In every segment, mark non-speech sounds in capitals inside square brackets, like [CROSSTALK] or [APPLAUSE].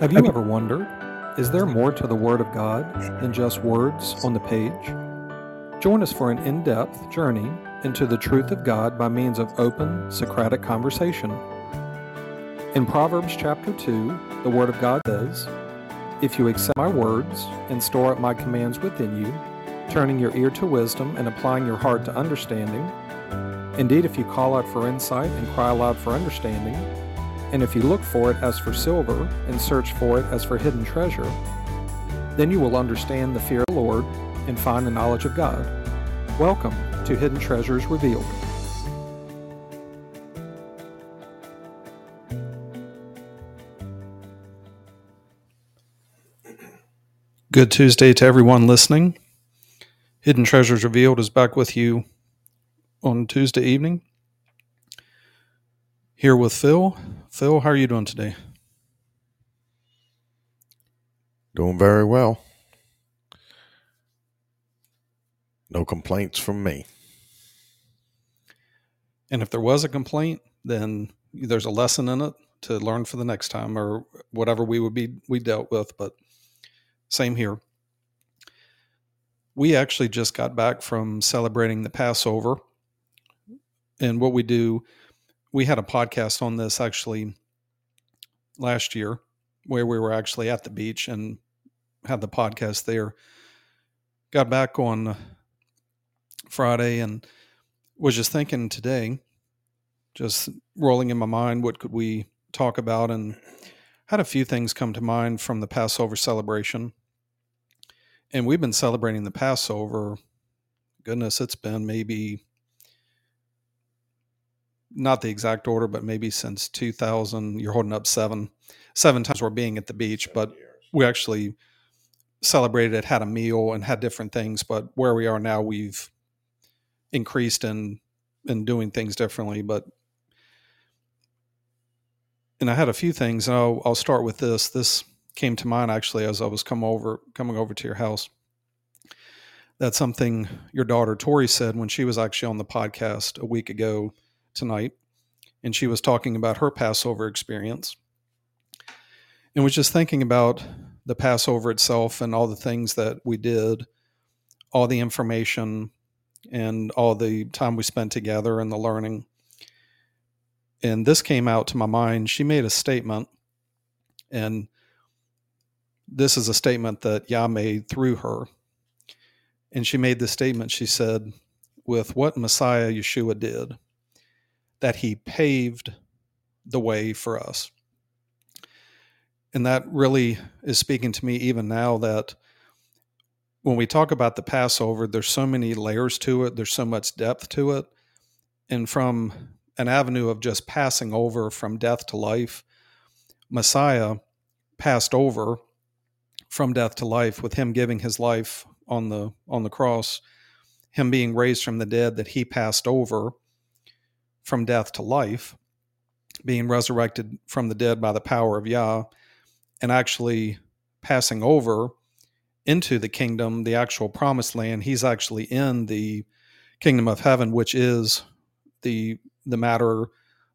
Have you ever wondered, is there more to the Word of God than just words on the page? Join us for an in depth journey into the truth of God by means of open, Socratic conversation. In Proverbs chapter 2, the Word of God says, If you accept my words and store up my commands within you, turning your ear to wisdom and applying your heart to understanding, indeed, if you call out for insight and cry aloud for understanding, and if you look for it as for silver and search for it as for hidden treasure, then you will understand the fear of the Lord and find the knowledge of God. Welcome to Hidden Treasures Revealed. Good Tuesday to everyone listening. Hidden Treasures Revealed is back with you on Tuesday evening. Here with Phil. Phil, how are you doing today? Doing very well. No complaints from me. And if there was a complaint, then there's a lesson in it to learn for the next time or whatever we would be we dealt with, but same here. We actually just got back from celebrating the Passover. And what we do we had a podcast on this actually last year where we were actually at the beach and had the podcast there. Got back on Friday and was just thinking today, just rolling in my mind, what could we talk about? And had a few things come to mind from the Passover celebration. And we've been celebrating the Passover. Goodness, it's been maybe not the exact order, but maybe since 2000, you're holding up seven, seven times we're being at the beach, but we actually celebrated it, had a meal and had different things. But where we are now, we've increased in, in doing things differently. But, and I had a few things and I'll, I'll start with this. This came to mind actually, as I was come over, coming over to your house. That's something your daughter Tori said when she was actually on the podcast a week ago tonight, and she was talking about her Passover experience and was just thinking about the Passover itself and all the things that we did, all the information, and all the time we spent together and the learning. And this came out to my mind. She made a statement, and this is a statement that Yah made through her. And she made this statement. She said, With what Messiah Yeshua did, that he paved the way for us. And that really is speaking to me even now that when we talk about the Passover, there's so many layers to it, there's so much depth to it. And from an avenue of just passing over from death to life, Messiah passed over from death to life with him giving his life on the on the cross, him being raised from the dead that he passed over from death to life, being resurrected from the dead by the power of Yah, and actually passing over into the kingdom, the actual promised land. He's actually in the kingdom of heaven, which is the the matter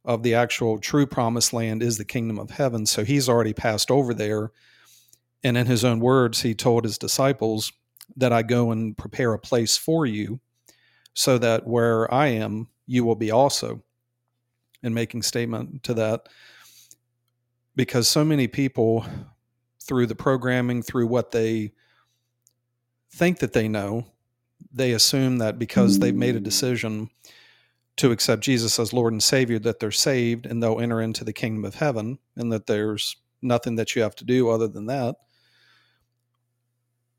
of the actual true promised land is the kingdom of heaven. So he's already passed over there. And in his own words, he told his disciples that I go and prepare a place for you so that where I am, you will be also in making statement to that. Because so many people through the programming through what they think that they know they assume that because they've made a decision to accept Jesus as Lord and Savior that they're saved and they'll enter into the kingdom of heaven and that there's nothing that you have to do other than that.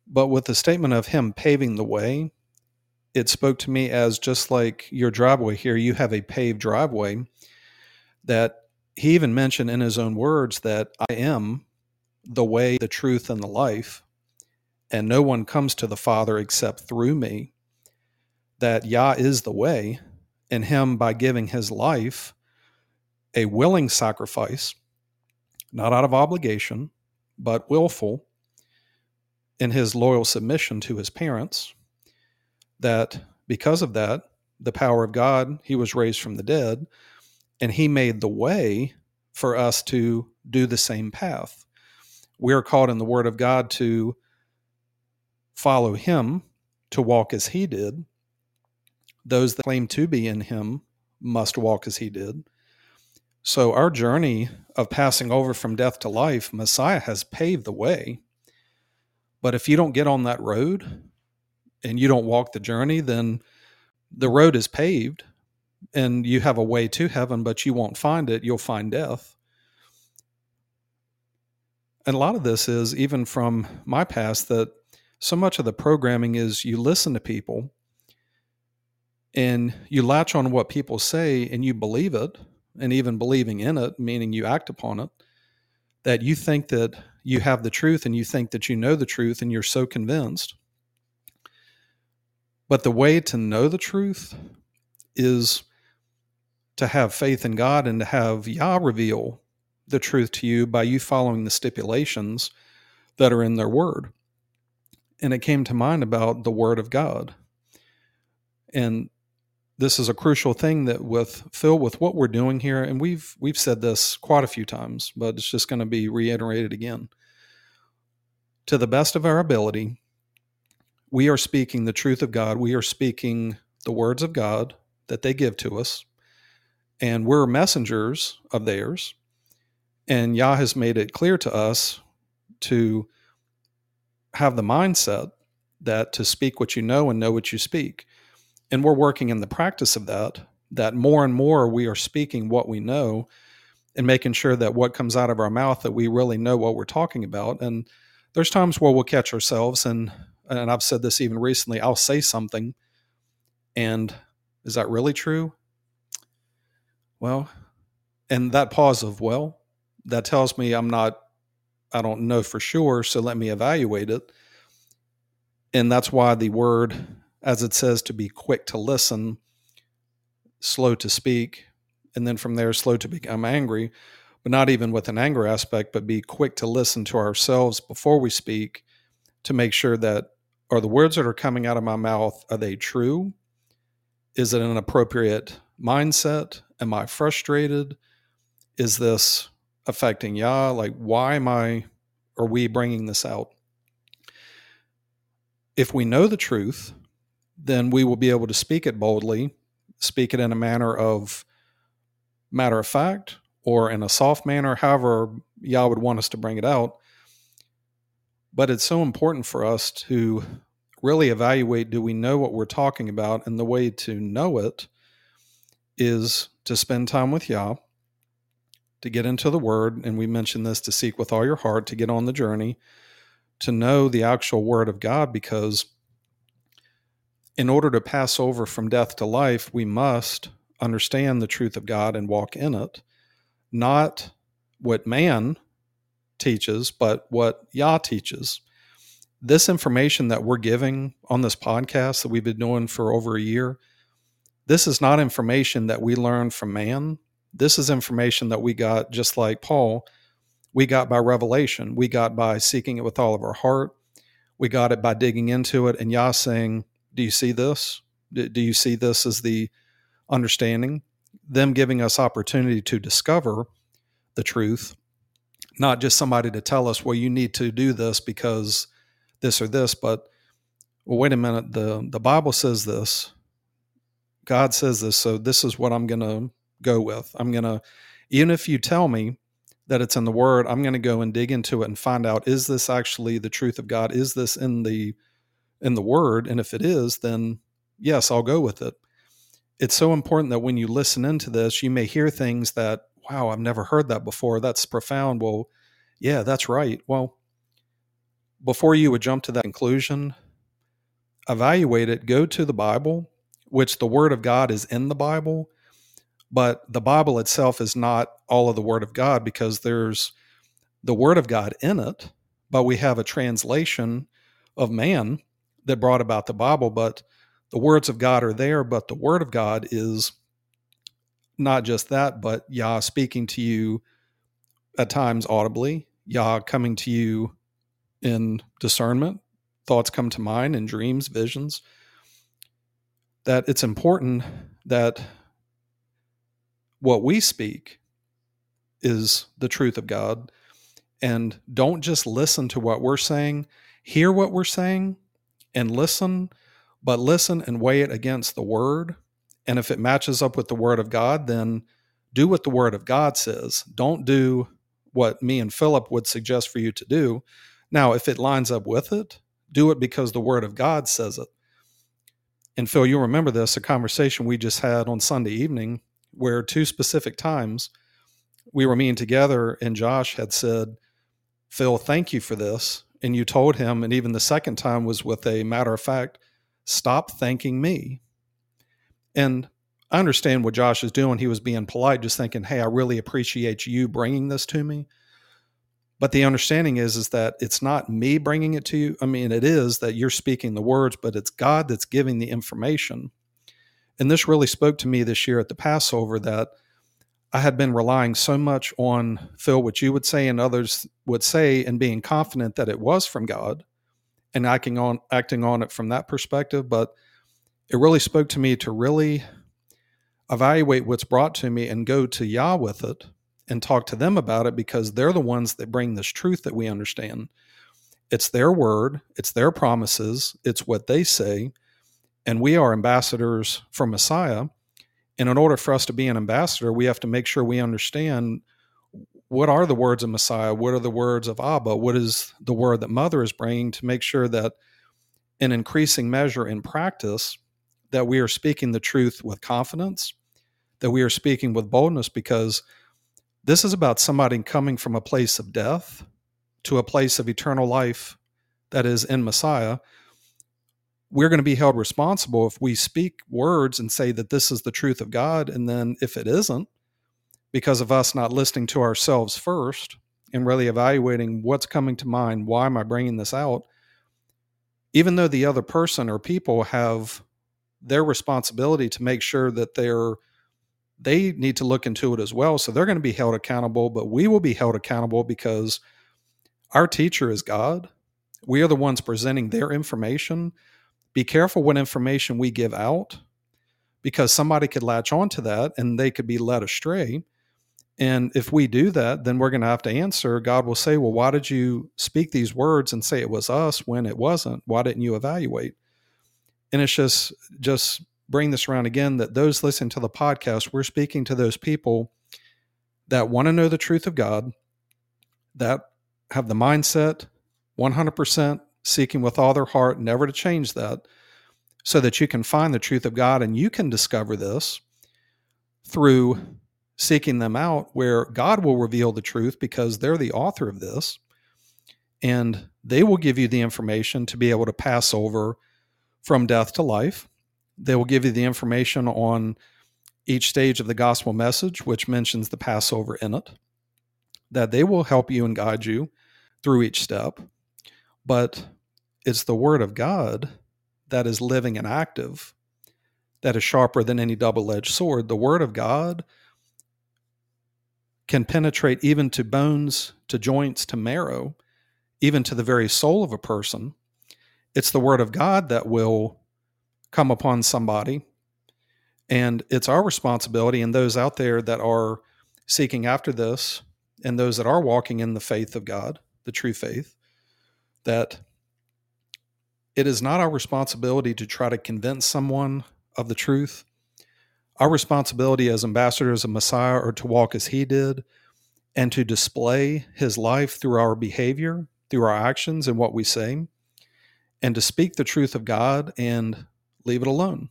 But with the statement of him paving the way it spoke to me as just like your driveway here, you have a paved driveway that he even mentioned in his own words that I am the way, the truth, and the life, and no one comes to the Father except through me. That Yah is the way, and him by giving his life a willing sacrifice, not out of obligation, but willful in his loyal submission to his parents that because of that, the power of God, he was raised from the dead, and he made the way for us to do the same path. We are called in the Word of God to follow Him, to walk as He did. Those that claim to be in Him must walk as He did. So, our journey of passing over from death to life, Messiah has paved the way. But if you don't get on that road and you don't walk the journey, then the road is paved and you have a way to heaven, but you won't find it. You'll find death. And a lot of this is even from my past that so much of the programming is you listen to people and you latch on what people say and you believe it and even believing in it, meaning you act upon it, that you think that you have the truth and you think that you know the truth and you're so convinced. But the way to know the truth is to have faith in God and to have Yah reveal the truth to you by you following the stipulations that are in their word. And it came to mind about the word of God. And this is a crucial thing that with Phil, with what we're doing here, and we've we've said this quite a few times, but it's just going to be reiterated again. To the best of our ability, we are speaking the truth of God. We are speaking the words of God that they give to us and we're messengers of theirs. And Yah has made it clear to us to have the mindset that to speak what you know and know what you speak. And we're working in the practice of that, that more and more we are speaking what we know and making sure that what comes out of our mouth that we really know what we're talking about. And there's times where we'll catch ourselves and and I've said this even recently, I'll say something and is that really true? Well, and that pause of, well, that tells me I'm not, I don't know for sure, so let me evaluate it. And that's why the word, as it says, to be quick to listen, slow to speak, and then from there, slow to become angry, but not even with an anger aspect, but be quick to listen to ourselves before we speak to make sure that are the words that are coming out of my mouth, are they true? Is it an appropriate mindset? Am I frustrated? Is this affecting Yah? Like, why am I, are we bringing this out? If we know the truth, then we will be able to speak it boldly, speak it in a manner of matter of fact or in a soft manner, however Yah would want us to bring it out. But it's so important for us to really evaluate do we know what we're talking about? And the way to know it is to spend time with Yah, to get into the Word, and we mentioned this to seek with all your heart, to get on the journey, to know the actual Word of God, because in order to pass over from death to life, we must understand the truth of God and walk in it, not what man teaches, but what Yah teaches. This information that we're giving on this podcast that we've been doing for over a year this is not information that we learned from man. This is information that we got, just like Paul, we got by revelation. We got by seeking it with all of our heart. We got it by digging into it. And Yah saying, Do you see this? Do you see this as the understanding? Them giving us opportunity to discover the truth, not just somebody to tell us, well, you need to do this because this or this, but well, wait a minute, the, the Bible says this. God says this, so this is what I'm going to go with. I'm going to, even if you tell me that it's in the Word, I'm going to go and dig into it and find out is this actually the truth of God? Is this in the in the Word? And if it is, then yes, I'll go with it. It's so important that when you listen into this, you may hear things that, wow, I've never heard that before. That's profound. Well, yeah, that's right. Well, before you would jump to that conclusion, evaluate it, go to the Bible which the Word of God is in the Bible, but the Bible itself is not all of the Word of God because there's the Word of God in it, but we have a translation of man that brought about the Bible, but the words of God are there, but the Word of God is not just that, but Yah speaking to you at times audibly, Yah coming to you in discernment, thoughts come to mind in dreams, visions that it's important that what we speak is the truth of God And don't just listen to what we're saying, hear what we're saying and listen, but listen and weigh it against the word. And if it matches up with the word of God, then do what the word of God says. Don't do what me and Philip would suggest for you to do. Now, if it lines up with it, do it because the word of God says it. And Phil, you'll remember this a conversation we just had on Sunday evening where two specific times we were meeting together and Josh had said, Phil, thank you for this. And you told him, and even the second time was with a matter of fact, stop thanking me. And I understand what Josh is doing. He was being polite, just thinking, hey, I really appreciate you bringing this to me. But the understanding is, is that it's not me bringing it to you. I mean, it is that you're speaking the words, but it's God that's giving the information. And this really spoke to me this year at the Passover that I had been relying so much on Phil, what you would say and others would say, and being confident that it was from God and acting on acting on it from that perspective. But it really spoke to me to really evaluate what's brought to me and go to Yah with it and talk to them about it because they're the ones that bring this truth that we understand. It's their word, it's their promises, it's what they say. And we are ambassadors for Messiah. And in order for us to be an ambassador, we have to make sure we understand what are the words of Messiah? What are the words of Abba? What is the word that Mother is bringing to make sure that in increasing measure in practice, that we are speaking the truth with confidence, that we are speaking with boldness, because this is about somebody coming from a place of death to a place of eternal life that is in Messiah. We're going to be held responsible if we speak words and say that this is the truth of God. And then if it isn't, because of us not listening to ourselves first and really evaluating what's coming to mind, why am I bringing this out? Even though the other person or people have their responsibility to make sure that they're they need to look into it as well. So they're going to be held accountable, but we will be held accountable because our teacher is God. We are the ones presenting their information. Be careful what information we give out because somebody could latch onto that and they could be led astray. And if we do that, then we're going to have to answer. God will say, Well, why did you speak these words and say it was us when it wasn't? Why didn't you evaluate? And it's just, just bring this around again that those listening to the podcast, we're speaking to those people that want to know the truth of God, that have the mindset 100% seeking with all their heart, never to change that, so that you can find the truth of God and you can discover this through seeking them out, where God will reveal the truth because they're the author of this. And they will give you the information to be able to pass over from death to life they will give you the information on each stage of the gospel message, which mentions the Passover in it, that they will help you and guide you through each step. But it's the Word of God that is living and active, that is sharper than any double edged sword. The Word of God can penetrate even to bones, to joints, to marrow, even to the very soul of a person. It's the Word of God that will come upon somebody. And it's our responsibility, and those out there that are seeking after this, and those that are walking in the faith of God, the true faith, that it is not our responsibility to try to convince someone of the truth. Our responsibility as ambassadors of Messiah are to walk as he did and to display his life through our behavior, through our actions, and what we say, and to speak the truth of God and leave it alone.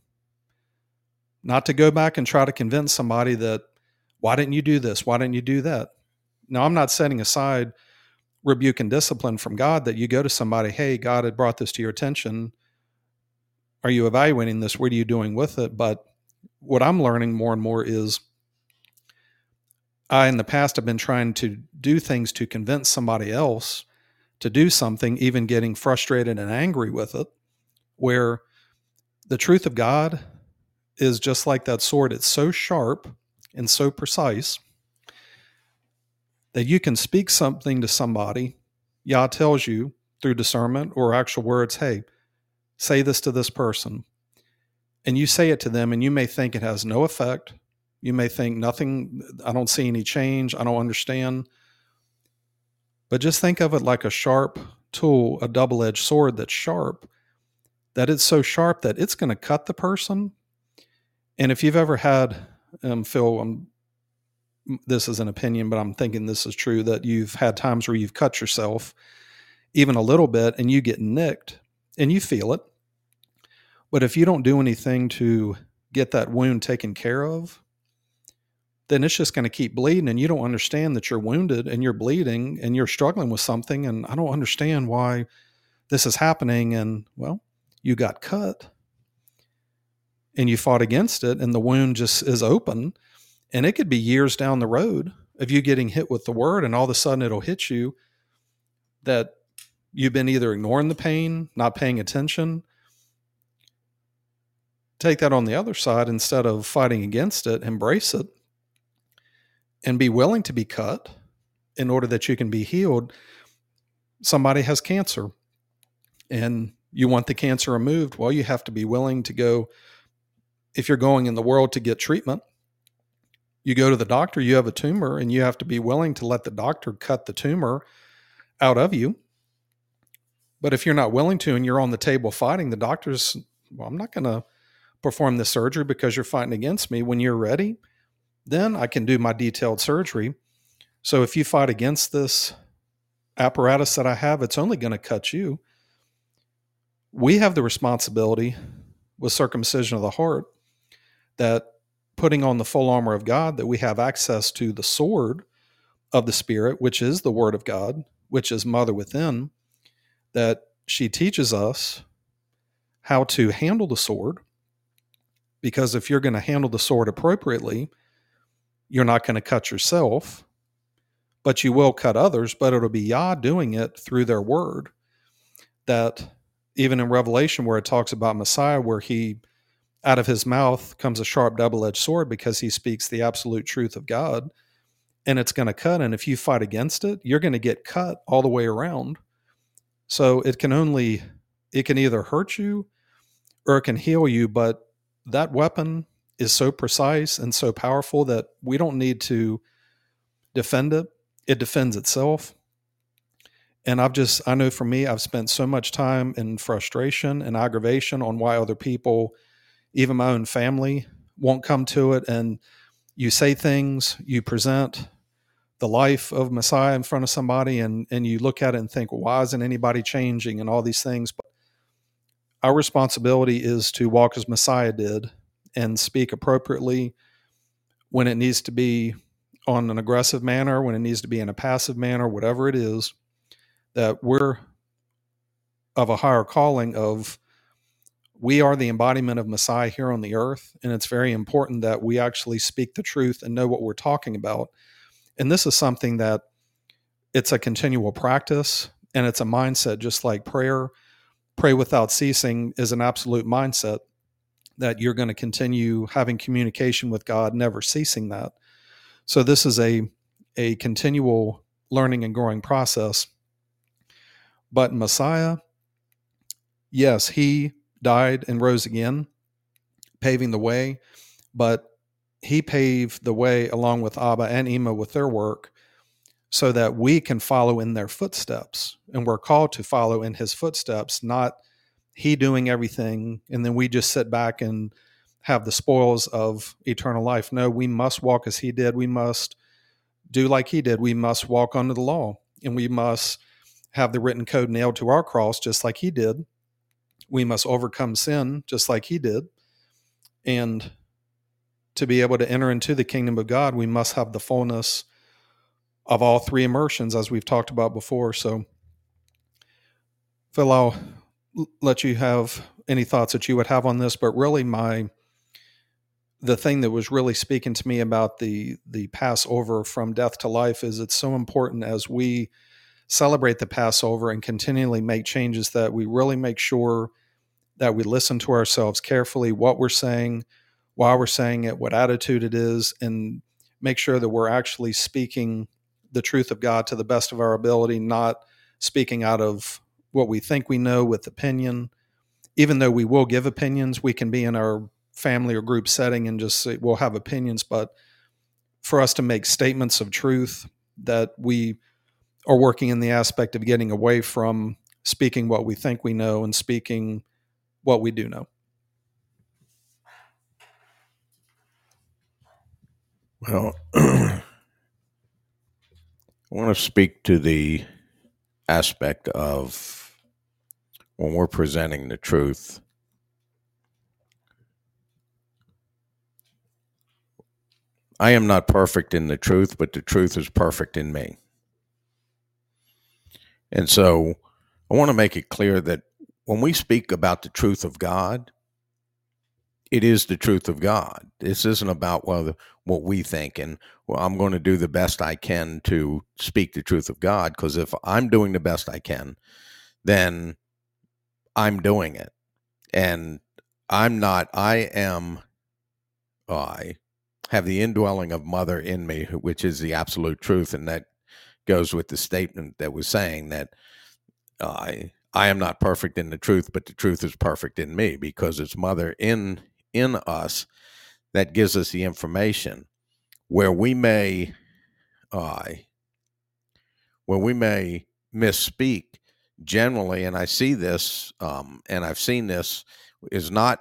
Not to go back and try to convince somebody that, why didn't you do this? Why didn't you do that? Now, I'm not setting aside rebuke and discipline from God that you go to somebody, hey, God had brought this to your attention. Are you evaluating this? What are you doing with it? But what I'm learning more and more is I, in the past, have been trying to do things to convince somebody else to do something, even getting frustrated and angry with it, where the truth of God is just like that sword. It's so sharp and so precise that you can speak something to somebody. Yah tells you through discernment or actual words, hey, say this to this person. And you say it to them, and you may think it has no effect. You may think nothing, I don't see any change, I don't understand. But just think of it like a sharp tool, a double edged sword that's sharp, that it's so sharp that it's going to cut the person. And if you've ever had, um, Phil, um, this is an opinion, but I'm thinking this is true that you've had times where you've cut yourself even a little bit and you get nicked and you feel it. But if you don't do anything to get that wound taken care of, then it's just going to keep bleeding and you don't understand that you're wounded and you're bleeding and you're struggling with something and I don't understand why this is happening and well you got cut and you fought against it and the wound just is open and it could be years down the road of you getting hit with the word and all of a sudden it'll hit you that you've been either ignoring the pain not paying attention. Take that on the other side instead of fighting against it embrace it and be willing to be cut in order that you can be healed. Somebody has cancer and you want the cancer removed. Well, you have to be willing to go. If you're going in the world to get treatment, you go to the doctor, you have a tumor, and you have to be willing to let the doctor cut the tumor out of you. But if you're not willing to and you're on the table fighting, the doctor's, well, I'm not going to perform the surgery because you're fighting against me. When you're ready, then I can do my detailed surgery. So if you fight against this apparatus that I have, it's only going to cut you. We have the responsibility with circumcision of the heart that putting on the full armor of God, that we have access to the sword of the Spirit, which is the Word of God, which is Mother within, that she teaches us how to handle the sword. Because if you're going to handle the sword appropriately, you're not going to cut yourself, but you will cut others, but it'll be Yah doing it through their word. That even in Revelation, where it talks about Messiah, where he out of his mouth comes a sharp double edged sword because he speaks the absolute truth of God and it's going to cut. And if you fight against it, you're going to get cut all the way around. So it can only, it can either hurt you or it can heal you, but that weapon is so precise and so powerful that we don't need to defend it. It defends itself. And I've just, I know for me, I've spent so much time in frustration and aggravation on why other people, even my own family, won't come to it. And you say things, you present the life of Messiah in front of somebody, and, and you look at it and think, well, why isn't anybody changing and all these things? But our responsibility is to walk as Messiah did and speak appropriately when it needs to be on an aggressive manner, when it needs to be in a passive manner, whatever it is, that we're of a higher calling of we are the embodiment of Messiah here on the earth. And it's very important that we actually speak the truth and know what we're talking about. And this is something that it's a continual practice and it's a mindset, just like prayer. Pray without ceasing is an absolute mindset that you're going to continue having communication with God, never ceasing that. So this is a a continual learning and growing process. But Messiah, yes, he died and rose again, paving the way, but he paved the way along with Abba and Ima with their work so that we can follow in their footsteps. And we're called to follow in his footsteps, not he doing everything and then we just sit back and have the spoils of eternal life. No, we must walk as he did. We must do like he did. We must walk under the law and we must have the written code nailed to our cross just like he did. We must overcome sin just like he did. And to be able to enter into the kingdom of God, we must have the fullness of all three immersions as we've talked about before. So, Phil, I'll let you have any thoughts that you would have on this, but really my the thing that was really speaking to me about the the Passover from death to life is it's so important as we celebrate the Passover and continually make changes that we really make sure that we listen to ourselves carefully, what we're saying, why we're saying it, what attitude it is, and make sure that we're actually speaking the truth of God to the best of our ability, not speaking out of what we think we know with opinion. Even though we will give opinions, we can be in our family or group setting and just say we'll have opinions, but for us to make statements of truth that we are working in the aspect of getting away from speaking what we think we know and speaking what we do know. Well, [CLEARS THROAT] I want to speak to the aspect of when we're presenting the truth. I am not perfect in the truth, but the truth is perfect in me. And so I want to make it clear that when we speak about the truth of God, it is the truth of God. This isn't about well what we think and well I'm going to do the best I can to speak the truth of God because if I'm doing the best I can, then I'm doing it. And I'm not I am I have the indwelling of mother in me which is the absolute truth and that goes with the statement that was saying that I I am not perfect in the truth, but the truth is perfect in me because it's mother in in us that gives us the information where we may I, where we may misspeak generally and i see this um, and i've seen this is not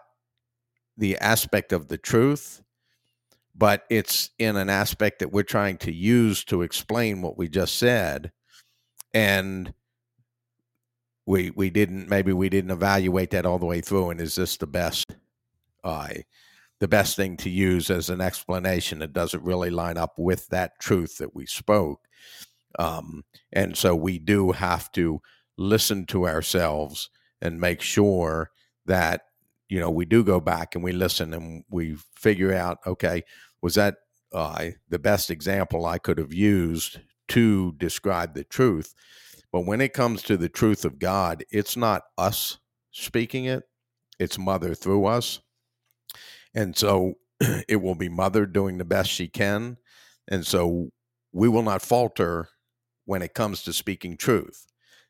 the aspect of the truth but it's in an aspect that we're trying to use to explain what we just said and we we didn't maybe we didn't evaluate that all the way through and is this the best uh, the best thing to use as an explanation it doesn't really line up with that truth that we spoke? Um, and so we do have to listen to ourselves and make sure that you know we do go back and we listen and we figure out okay was that uh, the best example i could have used to describe the truth but when it comes to the truth of God, it's not us speaking it, it's Mother through us. And so [CLEARS THROAT] it will be Mother doing the best she can. And so we will not falter when it comes to speaking truth.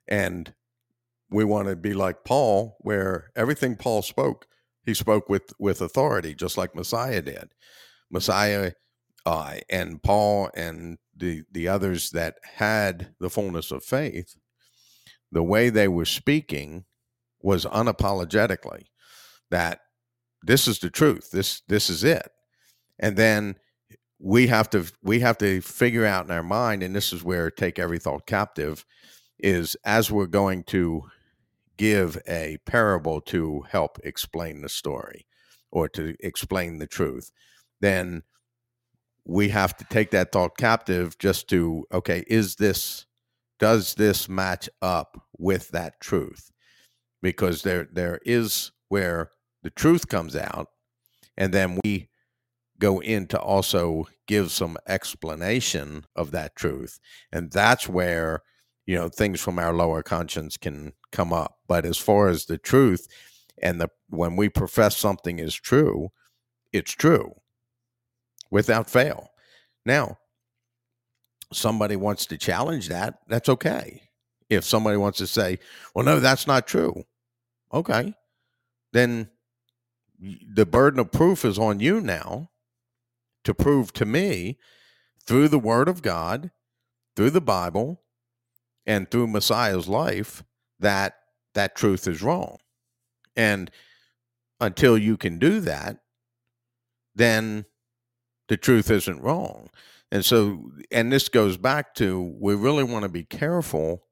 And we want to be like Paul, where everything Paul spoke, he spoke with, with authority, just like Messiah did. Messiah uh, and Paul and the the others that had the fullness of faith, the way they were speaking was unapologetically that this is the truth. This this is it. And then we have to we have to figure out in our mind, and this is where take every thought captive is as we're going to give a parable to help explain the story or to explain the truth, then we have to take that thought captive just to okay is this does this match up with that truth? Because there there is where the truth comes out and then we go in to also give some explanation of that truth and that's where you know things from our lower conscience can come up but as far as the truth and the when we profess something is true it's true without fail. Now, somebody wants to challenge that, that's okay. If somebody wants to say, well, no, that's not true, okay, then the burden of proof is on you now to prove to me through the Word of God, through the Bible, and through Messiah's life that that truth is wrong. And until you can do that, then the truth isn't wrong. And so, and this goes back to we really want to be careful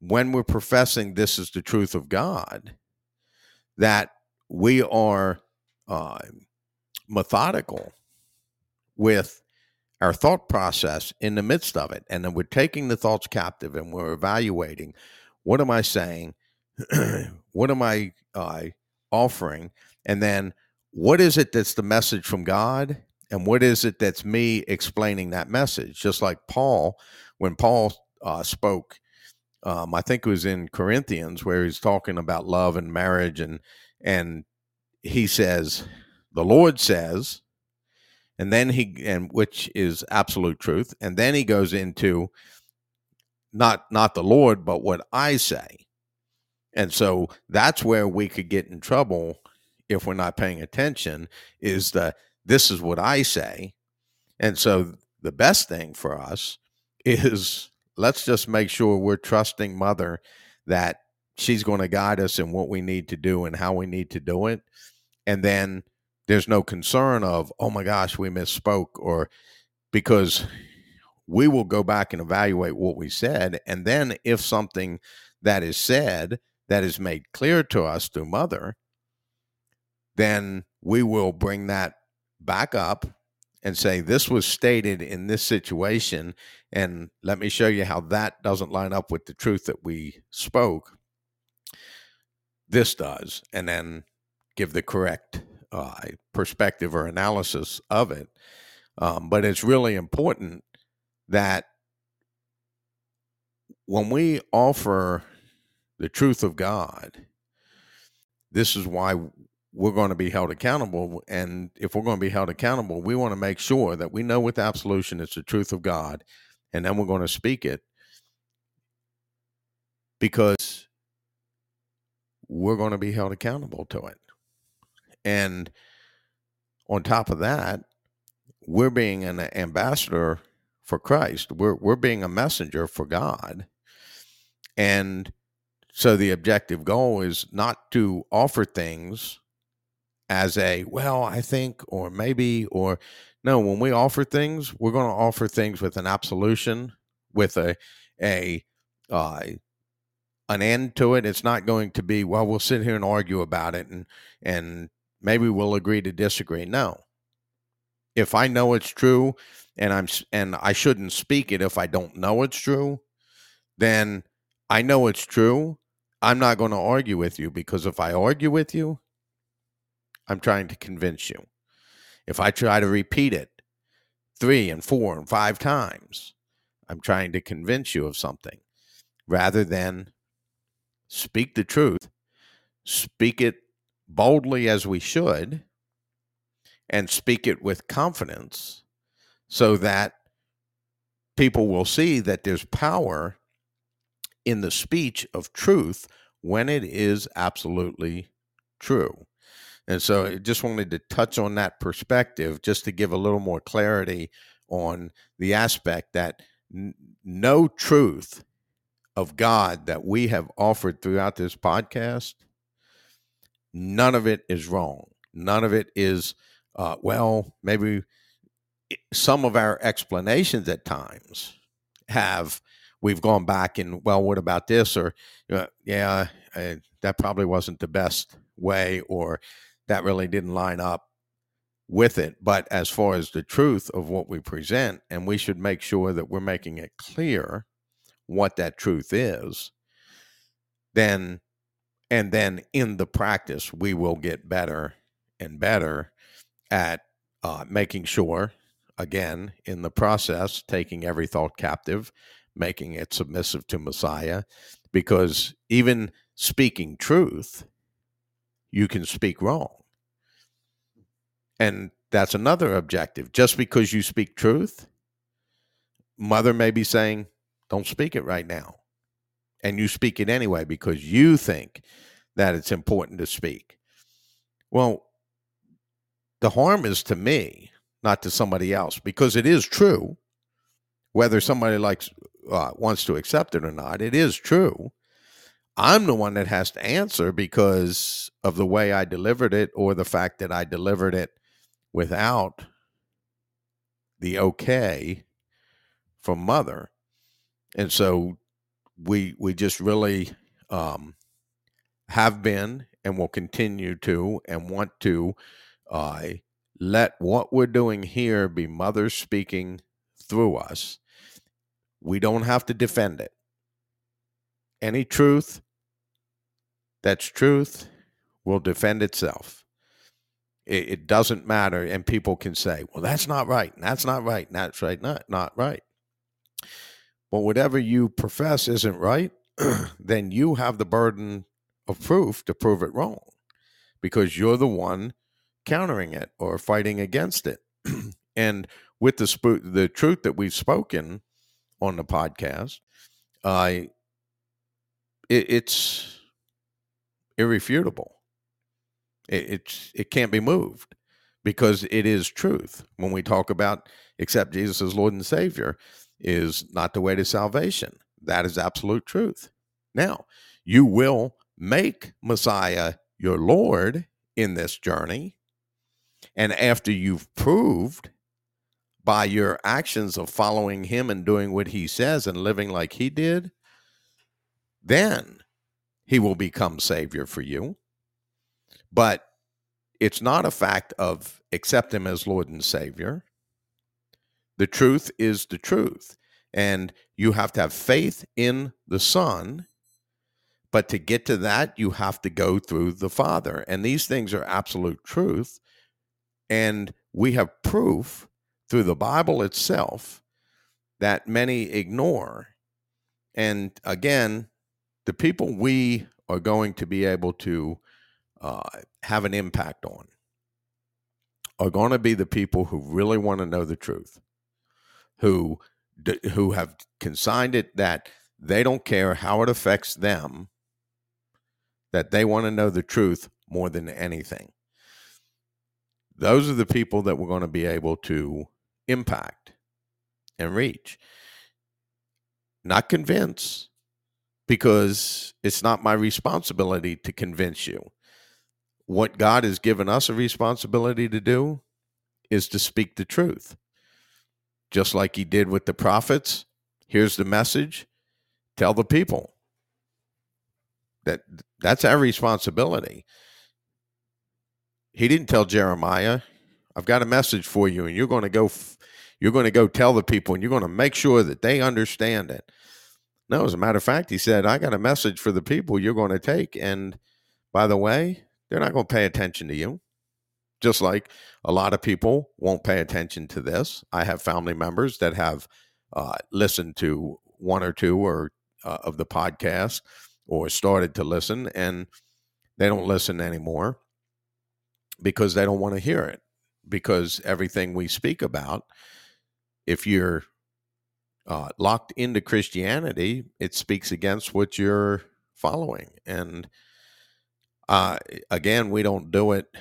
when we're professing this is the truth of God that we are uh, methodical with our thought process in the midst of it. And then we're taking the thoughts captive and we're evaluating what am I saying? [CLEARS THROAT] what am I uh, offering? And then what is it that's the message from God? and what is it that's me explaining that message just like paul when paul uh, spoke um, i think it was in corinthians where he's talking about love and marriage and and he says the lord says and then he and which is absolute truth and then he goes into not not the lord but what i say and so that's where we could get in trouble if we're not paying attention is the this is what I say. And so the best thing for us [LAUGHS] is let's just make sure we're trusting mother that she's going to guide us in what we need to do and how we need to do it. And then there's no concern of, oh my gosh, we misspoke, or because we will go back and evaluate what we said. And then if something that is said that is made clear to us through mother, then we will bring that back up and say, This was stated in this situation. And let me show you how that doesn't line up with the truth that we spoke. This does. And then give the correct uh, perspective or analysis of it. Um, but it's really important that when we offer the truth of God, this is why we're going to be held accountable. And if we're going to be held accountable, we want to make sure that we know with absolution it's the truth of God, and then we're going to speak it because we're going to be held accountable to it. And on top of that, we're being an ambassador for Christ. We're we're being a messenger for God. And so the objective goal is not to offer things as a well i think or maybe or no when we offer things we're going to offer things with an absolution with a a uh, an end to it it's not going to be well we'll sit here and argue about it and and maybe we'll agree to disagree. No. If i know it's true and i'm and i shouldn't speak it if i don't know it's true then i know it's true. I'm not going to argue with you because if i argue with you I'm trying to convince you. If I try to repeat it three and four and five times, I'm trying to convince you of something. Rather than speak the truth, speak it boldly as we should, and speak it with confidence so that people will see that there's power in the speech of truth when it is absolutely true. And so I just wanted to touch on that perspective just to give a little more clarity on the aspect that n- no truth of God that we have offered throughout this podcast, none of it is wrong. None of it is, uh, well, maybe some of our explanations at times have we've gone back and well what about this or uh, yeah uh, that probably wasn't the best way or that really didn't line up with it. But as far as the truth of what we present, and we should make sure that we're making it clear what that truth is, then and then in the practice we will get better and better at uh, making sure again in the process taking every thought captive making it submissive to messiah because even speaking truth you can speak wrong. And that's another objective. Just because you speak truth, mother may be saying, don't speak it right now. And you speak it anyway because you think that it's important to speak. Well, the harm is to me, not to somebody else, because it is true. Whether somebody likes uh, wants to accept it or not, it is true. I'm the one that has to answer because of the way I delivered it or the fact that I delivered it without the okay from mother. And so we we just really um, have been and will continue to and want to uh, let what we're doing here be mother speaking through us. We don't have to defend it. Any truth that's truth will defend itself. It, it, doesn't matter. And people can say, well, that's not right. And that's not right. And that's right. Not, not right. But whatever you profess isn't right, [CLEARS THROAT] then you have the burden of proof to prove it wrong because you're the one countering it or fighting against it. [CLEARS THROAT] and with the, sp- the truth that we've spoken on the podcast, uh, it, it's irrefutable. It, it's it can't be moved because it is truth. When we talk about accept Jesus as Lord and Savior, is not the way to salvation. That is absolute truth. Now, you will make Messiah your Lord in this journey. And after you've proved by your actions of following him and doing what he says and living like he did, then he will become Savior for you. But it's not a fact of accept him as Lord and Savior. The truth is the truth. And you have to have faith in the Son. But to get to that, you have to go through the Father. And these things are absolute truth. And we have proof through the Bible itself that many ignore. And again, the people we are going to be able to uh, have an impact on are going to be the people who really want to know the truth, who who have consigned it that they don't care how it affects them, that they want to know the truth more than anything. Those are the people that we're going to be able to impact and reach. Not convince, because it's not my responsibility to convince you. What God has given us a responsibility to do is to speak the truth. Just like he did with the prophets, here's the message, tell the people. That that's our responsibility. He didn't tell Jeremiah, I've got a message for you and you're going to go you're going to go tell the people and you're going to make sure that they understand it. No, as a matter of fact, he said, I got a message for the people you're going to take. And by the way, they're not going to pay attention to you. Just like a lot of people won't pay attention to this. I have family members that have uh, listened to one or two or uh, of the podcast or started to listen, and they don't listen anymore because they don't want to hear it. Because everything we speak about, if you're uh, locked into Christianity, it speaks against what you're following. And uh, again, we don't do it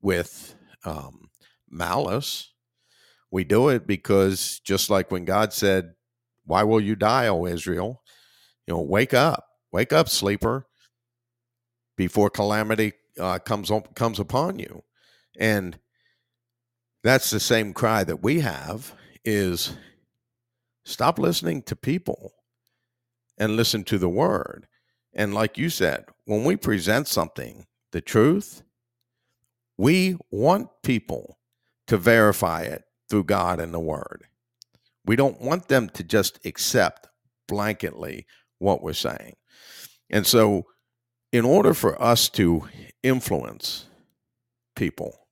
with um, malice. We do it because just like when God said, Why will you die, O Israel? You know, wake up, wake up, sleeper, before calamity uh, comes on, comes upon you. And that's the same cry that we have is Stop listening to people and listen to the word. And like you said, when we present something, the truth, we want people to verify it through God and the word. We don't want them to just accept blanketly what we're saying. And so, in order for us to influence people,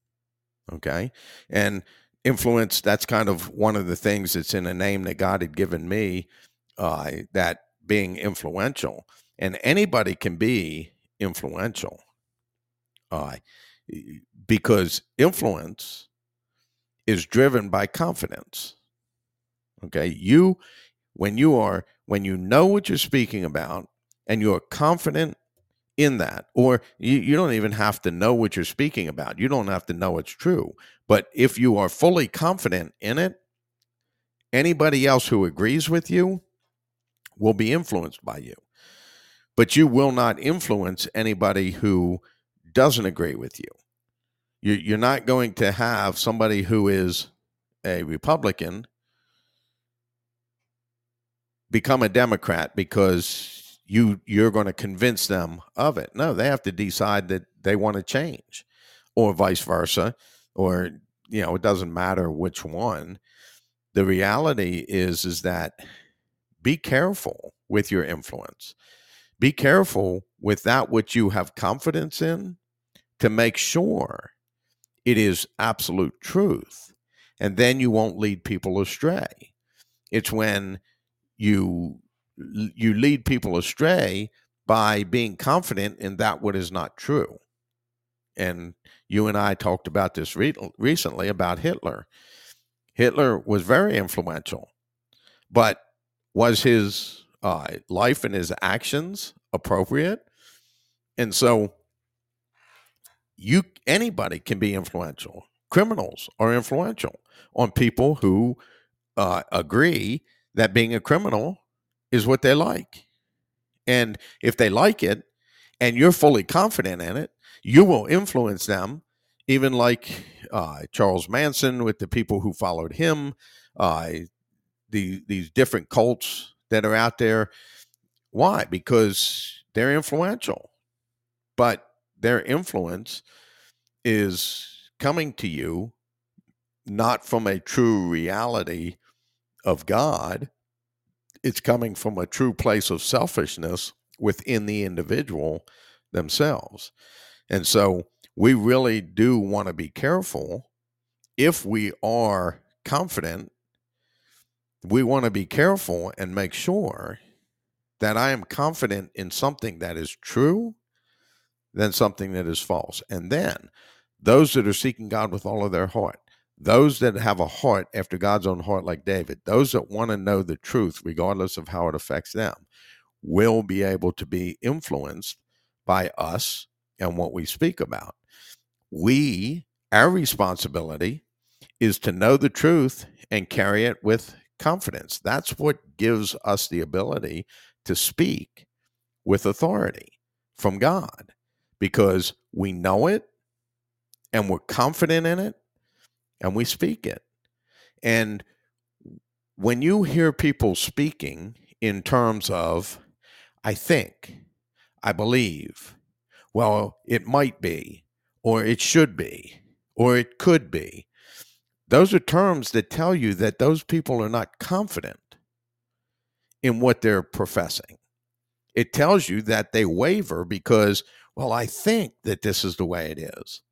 okay, and influence that's kind of one of the things that's in a name that god had given me uh, that being influential and anybody can be influential uh, because influence is driven by confidence okay you when you are when you know what you're speaking about and you're confident in that or you, you don't even have to know what you're speaking about you don't have to know it's true but if you are fully confident in it, anybody else who agrees with you will be influenced by you. But you will not influence anybody who doesn't agree with you. You're not going to have somebody who is a Republican become a Democrat because you you're going to convince them of it. No, they have to decide that they want to change, or vice versa or you know it doesn't matter which one the reality is is that be careful with your influence be careful with that which you have confidence in to make sure it is absolute truth and then you won't lead people astray it's when you you lead people astray by being confident in that what is not true and you and I talked about this re- recently about Hitler. Hitler was very influential, but was his uh, life and his actions appropriate? And so, you anybody can be influential. Criminals are influential on people who uh, agree that being a criminal is what they like. And if they like it and you're fully confident in it, you will influence them, even like uh, Charles Manson with the people who followed him, uh, the, these different cults that are out there. Why? Because they're influential. But their influence is coming to you not from a true reality of God, it's coming from a true place of selfishness within the individual themselves. And so we really do want to be careful if we are confident. We want to be careful and make sure that I am confident in something that is true than something that is false. And then those that are seeking God with all of their heart, those that have a heart after God's own heart, like David, those that want to know the truth, regardless of how it affects them, will be able to be influenced by us and what we speak about. We, our responsibility is to know the truth and carry it with confidence. That's what gives us the ability to speak with authority from God because we know it and we're confident in it and we speak it. And when you hear people speaking in terms of, I think, I believe, well, it might be, or it should be, or it could be, those are terms that tell you that those people are not confident in what they're professing. It tells you that they waver because, well, I think that this is the way it is.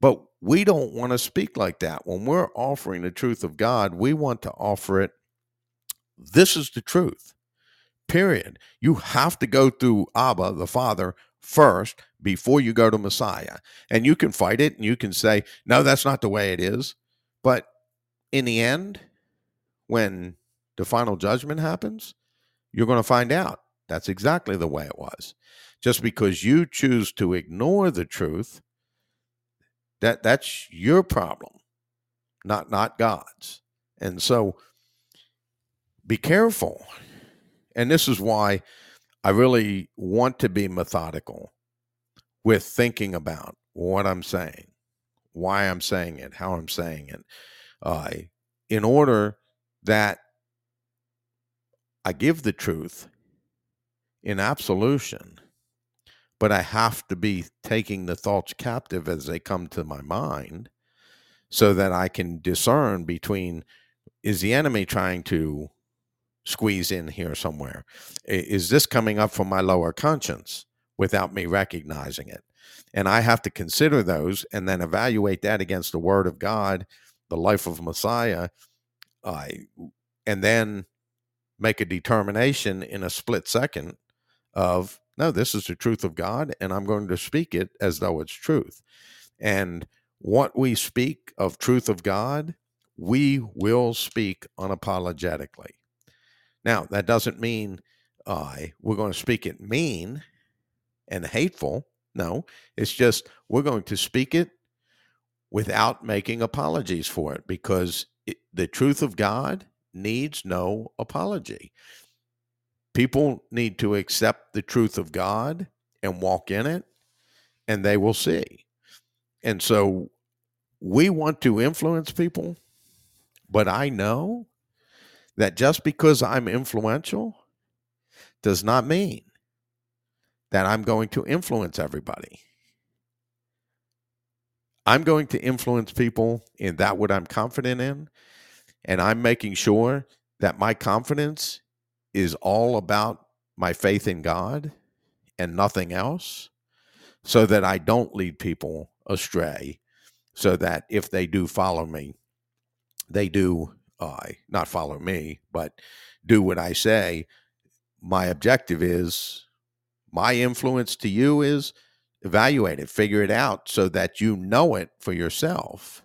But we don't want to speak like that. When we're offering the truth of God, we want to offer it. This is the truth, period. You have to go through Abba, the Father, first before you go to Messiah. And you can fight it and you can say, no, that's not the way it is. But in the end, when the final judgment happens, you're going to find out that's exactly the way it was. Just because you choose to ignore the truth that that's your problem, not not God's. And so be careful. And this is why I really want to be methodical with thinking about what I'm saying, why I'm saying it, how I'm saying it, uh, in order that I give the truth in absolution but I have to be taking the thoughts captive as they come to my mind so that I can discern between is the enemy trying to squeeze in here somewhere? Is this coming up from my lower conscience without me recognizing it? And I have to consider those and then evaluate that against the word of God, the life of Messiah, uh, and then make a determination in a split second of no, this is the truth of God, and I'm going to speak it as though it's truth. And what we speak of truth of God, we will speak unapologetically. Now, that doesn't mean uh, we're going to speak it mean and hateful. No, it's just we're going to speak it without making apologies for it because it, the truth of God needs no apology. People need to accept the truth of God and walk in it, and they will see. And so we want to influence people, but I know that just because I'm influential does not mean that I'm going to influence everybody. I'm going to influence people in that what I'm confident in, and I'm making sure that my confidence is all about my faith in God and nothing else, so that I don't lead people astray, so that if they do follow me, they do uh, not follow me, but do what I say. My objective is my influence to you is evaluate it, figure it out so that you know it for yourself,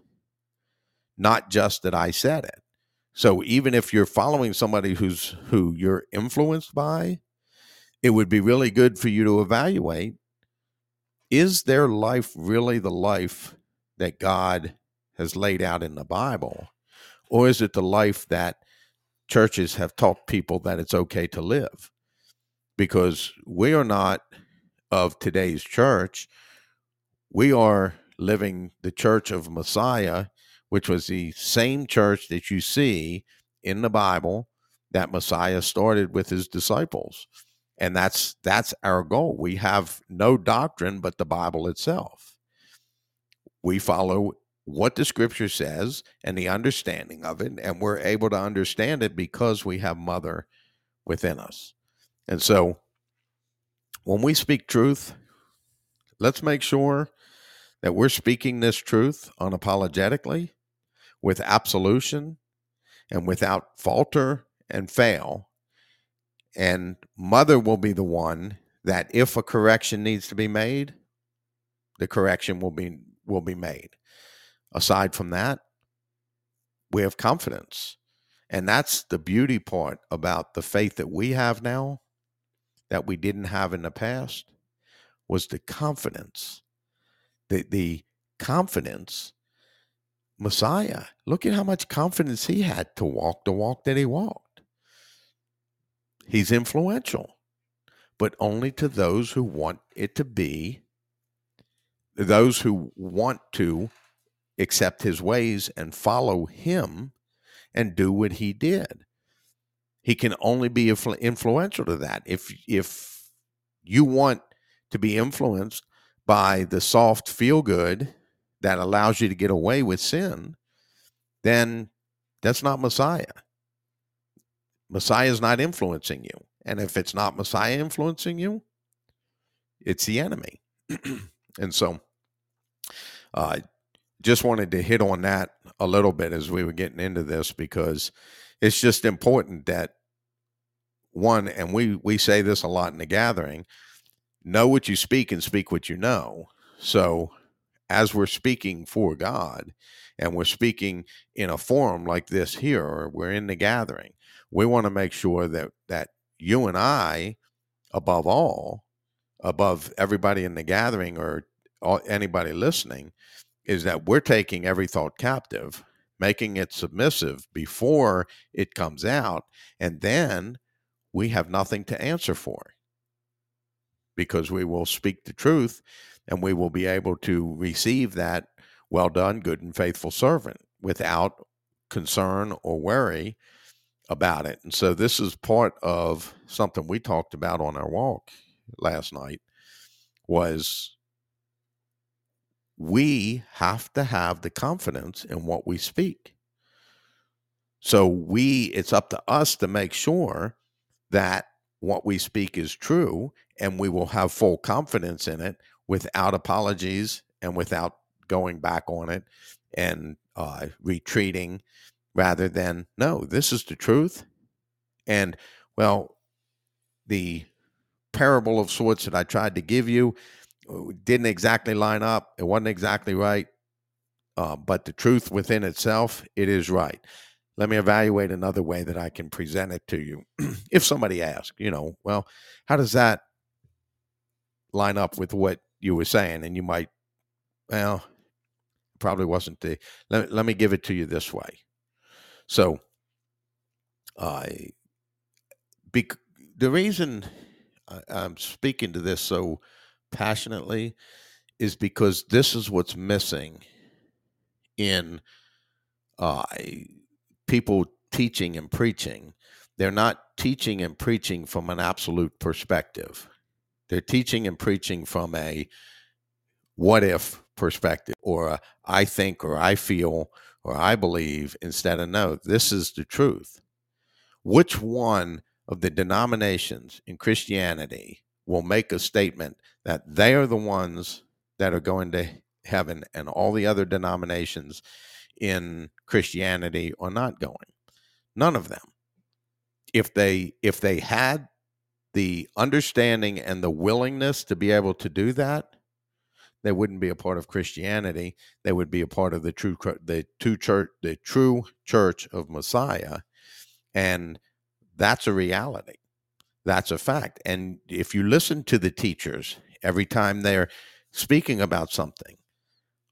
not just that I said it. So even if you're following somebody who's who you're influenced by, it would be really good for you to evaluate is their life really the life that God has laid out in the Bible? Or is it the life that churches have taught people that it's okay to live because we are not of today's church. We are living the church of Messiah, which was the same church that you see in the Bible that Messiah started with his disciples. And that's that's our goal. We have no doctrine but the Bible itself. We follow what the scripture says and the understanding of it, and we're able to understand it because we have mother within us. And so when we speak truth, let's make sure that we're speaking this truth unapologetically with absolution and without falter and fail. And mother will be the one that if a correction needs to be made, the correction will be will be made. Aside from that, we have confidence. And that's the beauty part about the faith that we have now that we didn't have in the past was the confidence. The the confidence Messiah. Look at how much confidence he had to walk the walk that he walked. He's influential, but only to those who want it to be, those who want to accept his ways and follow him and do what he did. He can only be influential to that. If if you want to be influenced by the soft feel good that allows you to get away with sin, then that's not Messiah. Messiah is not influencing you. And if it's not Messiah influencing you, it's the enemy. [CLEARS THROAT] and so uh, just wanted to hit on that a little bit as we were getting into this because it's just important that one and we we say this a lot in the gathering know what you speak and speak what you know. So as we're speaking for god and we're speaking in a forum like this here or we're in the gathering we want to make sure that that you and i above all above everybody in the gathering or anybody listening is that we're taking every thought captive, making it submissive before it comes out, and then we have nothing to answer for because we will speak the truth and we will be able to receive that well done, good and faithful servant without concern or worry about it. And so this is part of something we talked about on our walk last night was we have to have the confidence in what we speak. So we it's up to us to make sure that what we speak is true and we will have full confidence in it without apologies and without going back on it and uh, retreating rather than no this is the truth and well the parable of sorts that i tried to give you didn't exactly line up. It wasn't exactly right. Uh, but the truth within itself, it is right. Let me evaluate another way that I can present it to you. [CLEARS THROAT] if somebody asks, you know, well, how does that line up with what you were saying? And you might, well, probably wasn't the. Let, let me give it to you this way. So, I, uh, bec- the reason I, I'm speaking to this so passionately is because this is what's missing in uh, people teaching and preaching. They're not teaching and preaching from an absolute perspective. They're teaching and preaching from a what if perspective or a, I think or I feel or I believe instead of no, this is the truth. Which one of the denominations in Christianity will make a statement that they are the ones that are going to heaven and all the other denominations in Christianity or not going. None of them. If they if they had the understanding and the willingness to be able to do that, they wouldn't be a part of Christianity. They would be a part of the true the true church the true church of Messiah, and that's a reality. That's a fact. And if you listen to the teachers every time they're speaking about something,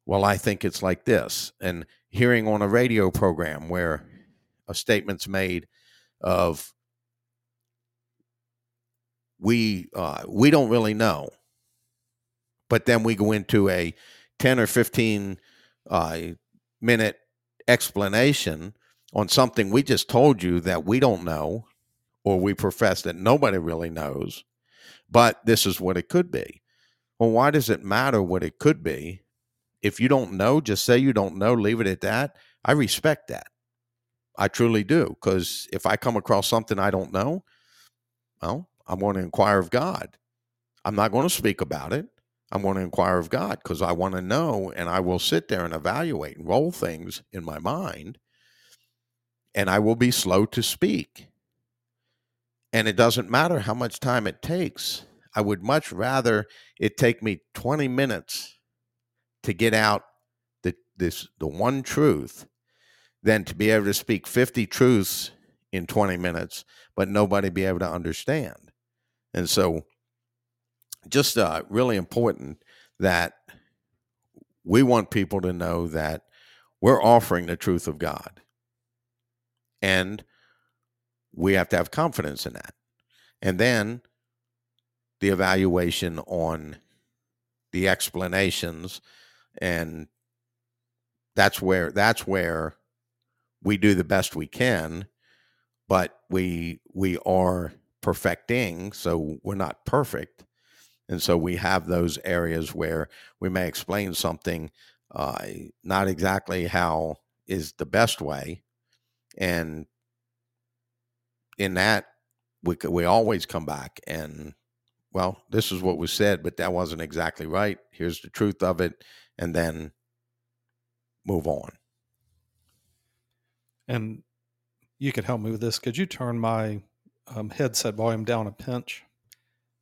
well, I think it's like this. And hearing on a radio program where a statement's made of we uh, we don't really know, but then we go into a ten or fifteen uh, minute explanation on something we just told you that we don't know, or we profess that nobody really knows, but this is what it could be. Well, why does it matter what it could be? If you don't know, just say you don't know, leave it at that. I respect that. I truly do. Because if I come across something I don't know, well, I'm going to inquire of God. I'm not going to speak about it. I'm going to inquire of God because I want to know and I will sit there and evaluate and roll things in my mind and I will be slow to speak. And it doesn't matter how much time it takes. I would much rather it take me 20 minutes to get out the this the one truth than to be able to speak 50 truths in 20 minutes but nobody be able to understand. And so just uh, really important that we want people to know that we're offering the truth of God. And we have to have confidence in that. And then the evaluation on the explanations and that's where that's where we do the best we can but we we are perfecting so we're not perfect and so we have those areas where we may explain something uh, not exactly how is the best way and in that we we always come back and well, this is what was said, but that wasn't exactly right. Here's the truth of it, and then move on. And you could help me with this. Could you turn my um, headset volume down a pinch?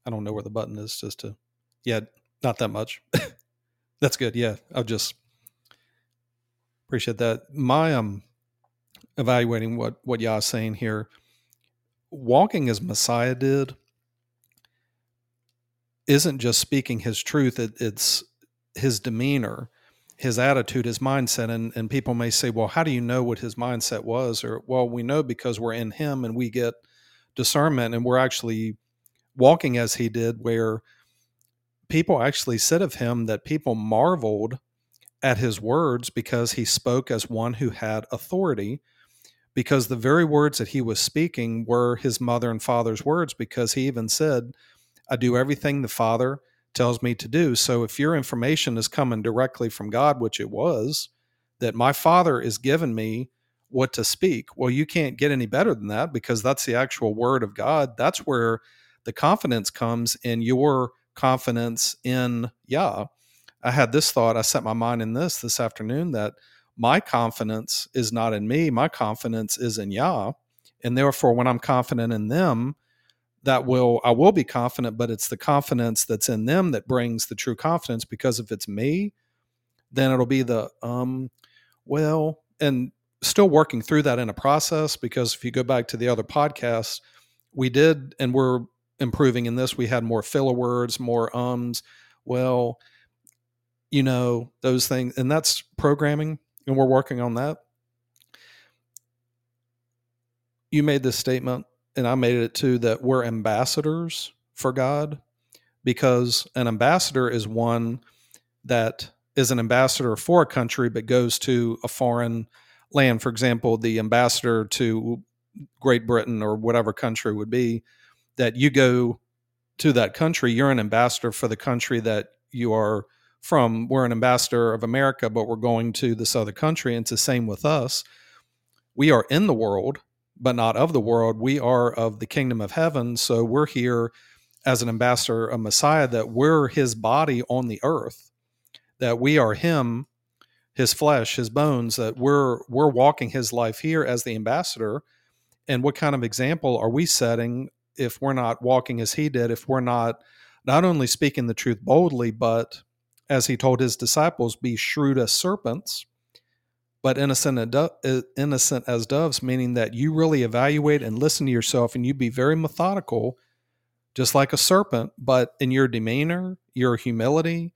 I don't know where the button is, just to, yeah, not that much. [LAUGHS] That's good. Yeah, I'll just appreciate that. My um, evaluating what what Yah is saying here, walking as Messiah did isn't just speaking his truth, it, it's his demeanor, his attitude, his mindset. And, and people may say, well, how do you know what his mindset was? Or, well, we know because we're in him and we get discernment and we're actually walking as he did, where people actually said of him that people marveled at his words because he spoke as one who had authority because the very words that he was speaking were his mother and father's words because he even said I do everything the Father tells me to do. So if your information is coming directly from God, which it was, that my Father is giving me what to speak, well, you can't get any better than that because that's the actual word of God. That's where the confidence comes in your confidence in Yah. I had this thought, I set my mind in this this afternoon that my confidence is not in me, my confidence is in Yah. And therefore, when I'm confident in them, that will I will be confident, but it's the confidence that's in them that brings the true confidence. Because if it's me, then it'll be the um, well, and still working through that in a process. Because if you go back to the other podcasts, we did, and we're improving in this. We had more filler words, more ums. Well, you know those things, and that's programming, and we're working on that. You made this statement and I made it too that we're ambassadors for God because an ambassador is one that is an ambassador for a country but goes to a foreign land. For example, the ambassador to Great Britain or whatever country would be that you go to that country, you're an ambassador for the country that you are from. We're an ambassador of America, but we're going to this other country. And it's the same with us. We are in the world, but not of the world. We are of the kingdom of heaven. So we're here as an ambassador of Messiah, that we're his body on the earth, that we are him, his flesh, his bones, that we're we're walking his life here as the ambassador. And what kind of example are we setting if we're not walking as he did, if we're not not only speaking the truth boldly, but as he told his disciples, be shrewd as serpents but innocent, innocent as doves, meaning that you really evaluate and listen to yourself and you be very methodical, just like a serpent, but in your demeanor, your humility,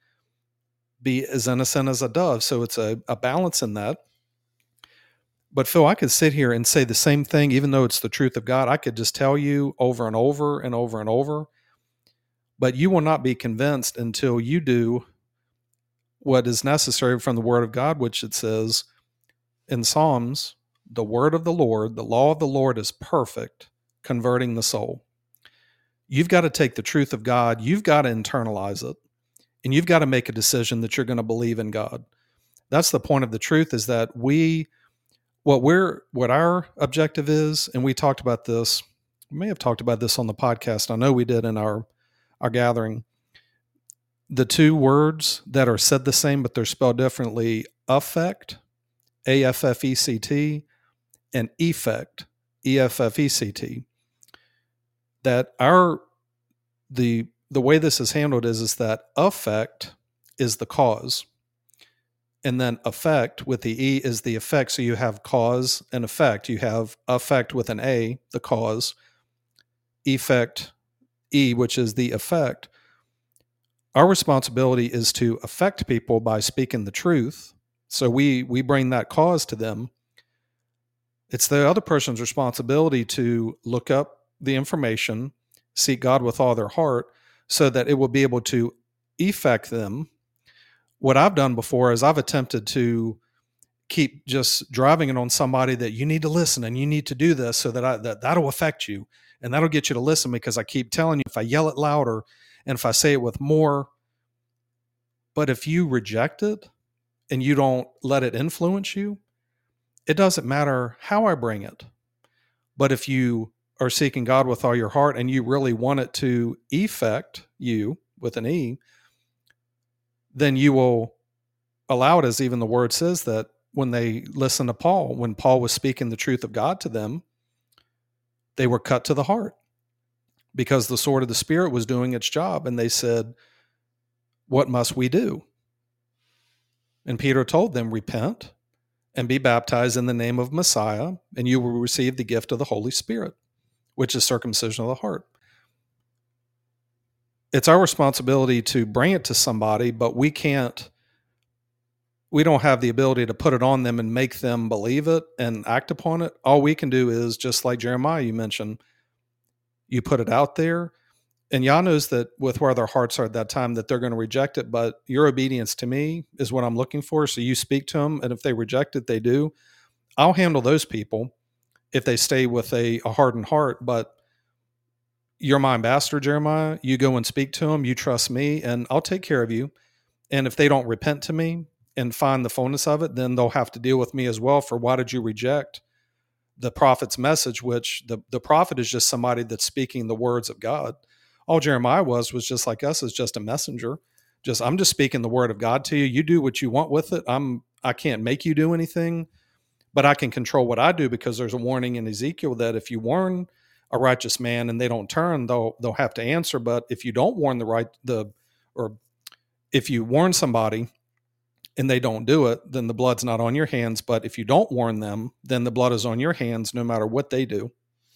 be as innocent as a dove. So it's a, a balance in that. But Phil, I could sit here and say the same thing, even though it's the truth of God. I could just tell you over and over and over and over. But you will not be convinced until you do what is necessary from the word of God, which it says in Psalms, the word of the Lord, the law of the Lord is perfect, converting the soul. You've got to take the truth of God, you've got to internalize it, and you've got to make a decision that you're going to believe in God. That's the point of the truth is that we what we're what our objective is and we talked about this we may have talked about this on the podcast i know we did in our our gathering the two words that are said the same but they're spelled differently affect a-f-f-e-c-t and effect e-f-f-e-c-t that our the the way this is handled is is that affect is the cause and then effect with the e is the effect. So you have cause and effect. You have effect with an a the cause effect e which is the effect. Our responsibility is to affect people by speaking the truth so we we bring that cause to them. It's the other person's responsibility to look up the information seek god with all their heart so that it will be able to effect them. What I've done before is I've attempted to keep just driving it on somebody that you need to listen and you need to do this so that I, that that'll affect you. And that'll get you to listen because I keep telling you if I yell it louder and if I say it with more but if you reject it and you don't let it influence you it doesn't matter how I bring it but if you are seeking God with all your heart and you really want it to effect you with an e then you will allow it, as even the word says, that when they listen to Paul, when Paul was speaking the truth of God to them, they were cut to the heart because the sword of the Spirit was doing its job. And they said, What must we do? And Peter told them, Repent and be baptized in the name of Messiah, and you will receive the gift of the Holy Spirit, which is circumcision of the heart it's our responsibility to bring it to somebody, but we can't we don't have the ability to put it on them and make them believe it and act upon it. All we can do is just like Jeremiah you mentioned, you put it out there and Yah knows that with where their hearts are at that time that they're going to reject it, but your obedience to me is what I'm looking for. So you speak to them and if they reject it, they do. I'll handle those people if they stay with a, a hardened heart, but you're my ambassador, Jeremiah. You go and speak to them. You trust me, and I'll take care of you. And if they don't repent to me and find the fullness of it, then they'll have to deal with me as well for why did you reject the prophet's message, which the, the prophet is just somebody that's speaking the words of God. All Jeremiah was was just like us, is just a messenger. Just I'm just speaking the word of God to you. You do what you want with it. I'm I can't make you do anything, but I can control what I do because there's a warning in Ezekiel that if you warn a righteous man and they don't turn, they'll they'll have to answer. But if you don't warn the right the or if you warn somebody and they don't do it, then the blood's not on your hands. But if you don't warn them, then the blood is on your hands no matter what they do.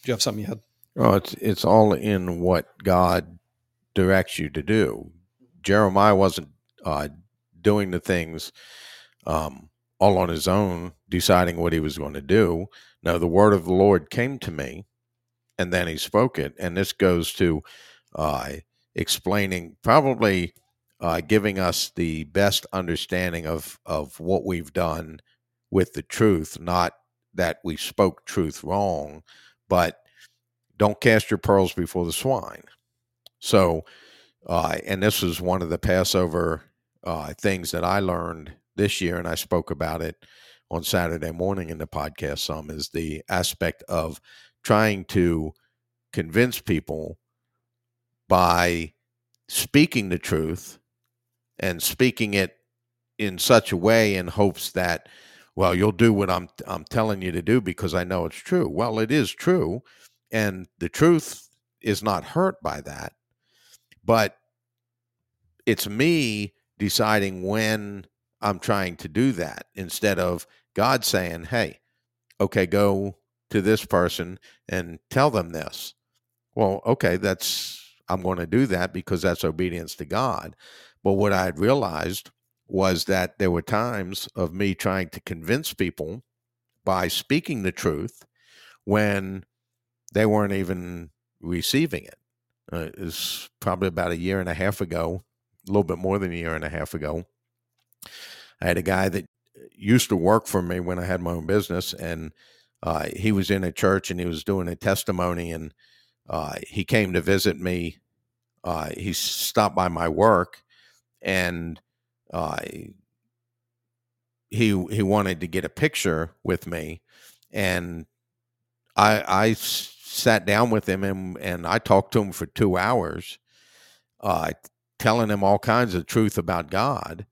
Do you have something you had? Well, it's it's all in what God directs you to do. Jeremiah wasn't uh, doing the things um, all on his own, deciding what he was going to do. No, the word of the Lord came to me, and then he spoke it. And this goes to uh, explaining, probably uh, giving us the best understanding of of what we've done with the truth. Not that we spoke truth wrong, but don't cast your pearls before the swine. So, uh, and this was one of the Passover uh, things that I learned this year, and I spoke about it on Saturday morning in the podcast. Some is the aspect of trying to convince people by speaking the truth and speaking it in such a way in hopes that well you'll do what I'm I'm telling you to do because I know it's true. Well, it is true and the truth is not hurt by that. But it's me deciding when I'm trying to do that instead of God saying, "Hey, okay, go to this person and tell them this. Well, okay, that's, I'm going to do that because that's obedience to God. But what I had realized was that there were times of me trying to convince people by speaking the truth when they weren't even receiving it. Uh, it was probably about a year and a half ago, a little bit more than a year and a half ago. I had a guy that used to work for me when I had my own business, and uh, he was in a church and he was doing a testimony, and uh, he came to visit me. Uh, he stopped by my work, and uh, he he wanted to get a picture with me, and I I sat down with him and and I talked to him for two hours, uh, telling him all kinds of truth about God,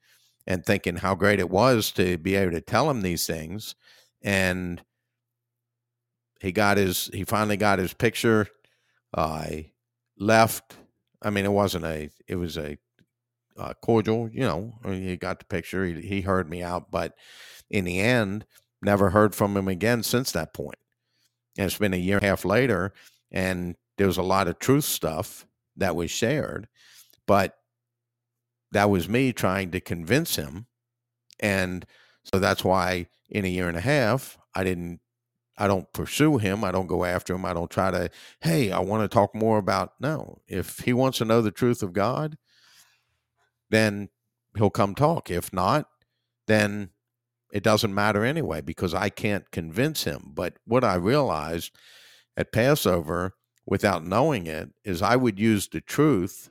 and thinking how great it was to be able to tell him these things, and he got his he finally got his picture. I left. I mean, it wasn't a it was a uh, cordial. You know, he got the picture. He, he heard me out, but in the end, never heard from him again since that point. And it's been a year and a half later, and there was a lot of truth stuff that was shared, but that was me trying to convince him. And so that's why in a year and a half, I didn't I don't pursue him. I don't go after him. I don't try to, hey, I want to talk more about. No, if he wants to know the truth of God, then he'll come talk. If not, then it doesn't matter anyway because I can't convince him. But what I realized at Passover, without knowing it, is I would use the truth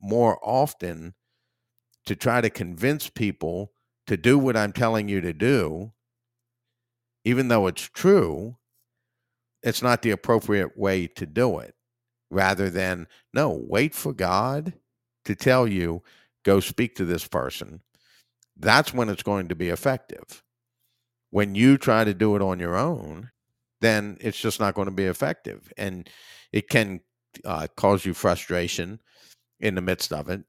more often to try to convince people to do what I'm telling you to do, even though it's true, it's not the appropriate way to do it. Rather than, no, wait for God to tell you go speak to this person, that's when it's going to be effective. When you try to do it on your own, then it's just not going to be effective. And it can uh, cause you frustration in the midst of it.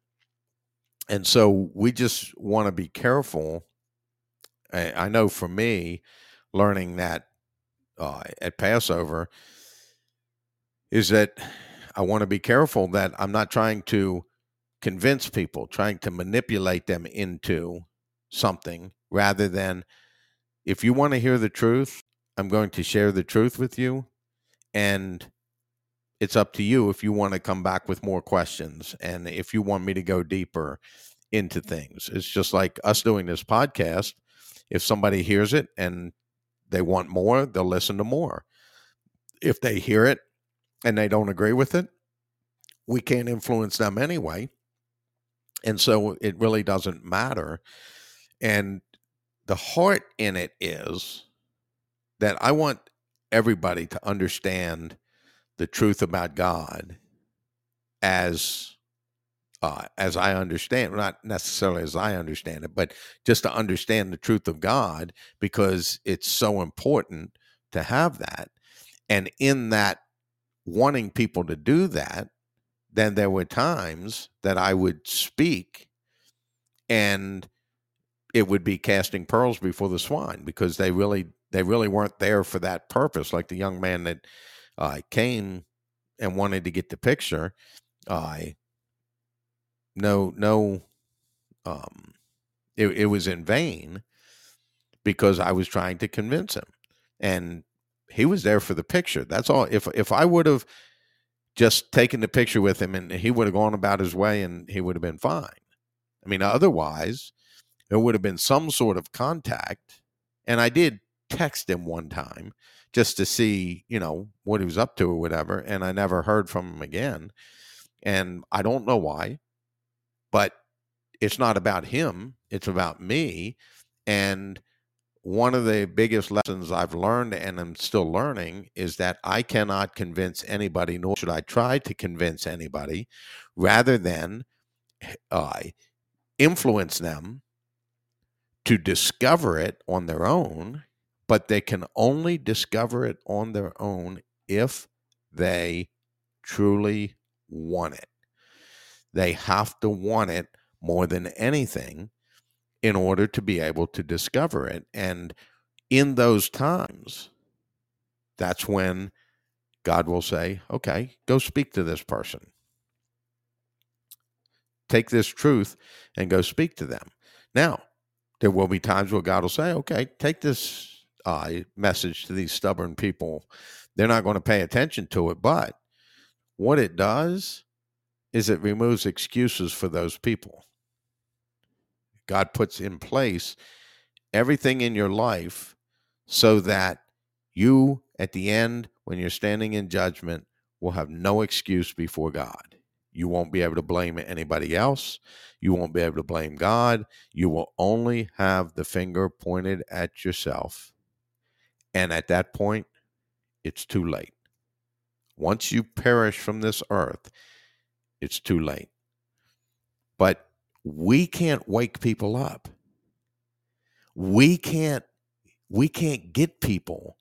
And so we just want to be careful. I, I know for me, learning that uh, at Passover is that I want to be careful that I'm not trying to convince people, trying to manipulate them into something rather than if you want to hear the truth, I'm going to share the truth with you. And it's up to you if you want to come back with more questions and if you want me to go deeper into things. It's just like us doing this podcast. If somebody hears it and they want more, they'll listen to more. If they hear it and they don't agree with it, we can't influence them anyway. And so it really doesn't matter. And the heart in it is that I want everybody to understand the truth about God as uh, as I understand, not necessarily as I understand it, but just to understand the truth of God because it's so important to have that. And in that wanting people to do that, then there were times that I would speak and it would be casting pearls before the swine because they really they really weren't there for that purpose. Like the young man that uh, came and wanted to get the picture i uh, no no um it, it was in vain because i was trying to convince him. And he was there for the picture. That's all. If if i would have just taken the picture with him and he would have gone about his way and he would have been fine. I mean, otherwise, there would have been some sort of contact. And I did text him one time just to see, you know, what he was up to or whatever. And I never heard from him again. And I don't know why, but it's not about him, it's about me. And one of the biggest lessons I've learned and I'm still learning is that I cannot convince anybody, nor should I try to convince anybody, rather than uh, influence them to discover it on their own. But they can only discover it on their own if they truly want it. They have to want it more than anything in order to be able to discover it. And in those times, that's when God will say, okay, go speak to this person. Take this truth and go speak to them. Now, there will be times where God will say, okay, take this uh, message to these stubborn people, they're not going to pay attention to it. But what it does is it removes excuses for those people. God puts in place everything in your life so that you, at the end, when you're standing in judgment, will have no excuse before God. You won't be able to blame anybody else. You won't be able to blame God. You will only have the finger pointed at yourself. And at that point, it's too late. Once you perish from this earth, it's too late. But we can't wake people up. We can't we can't get people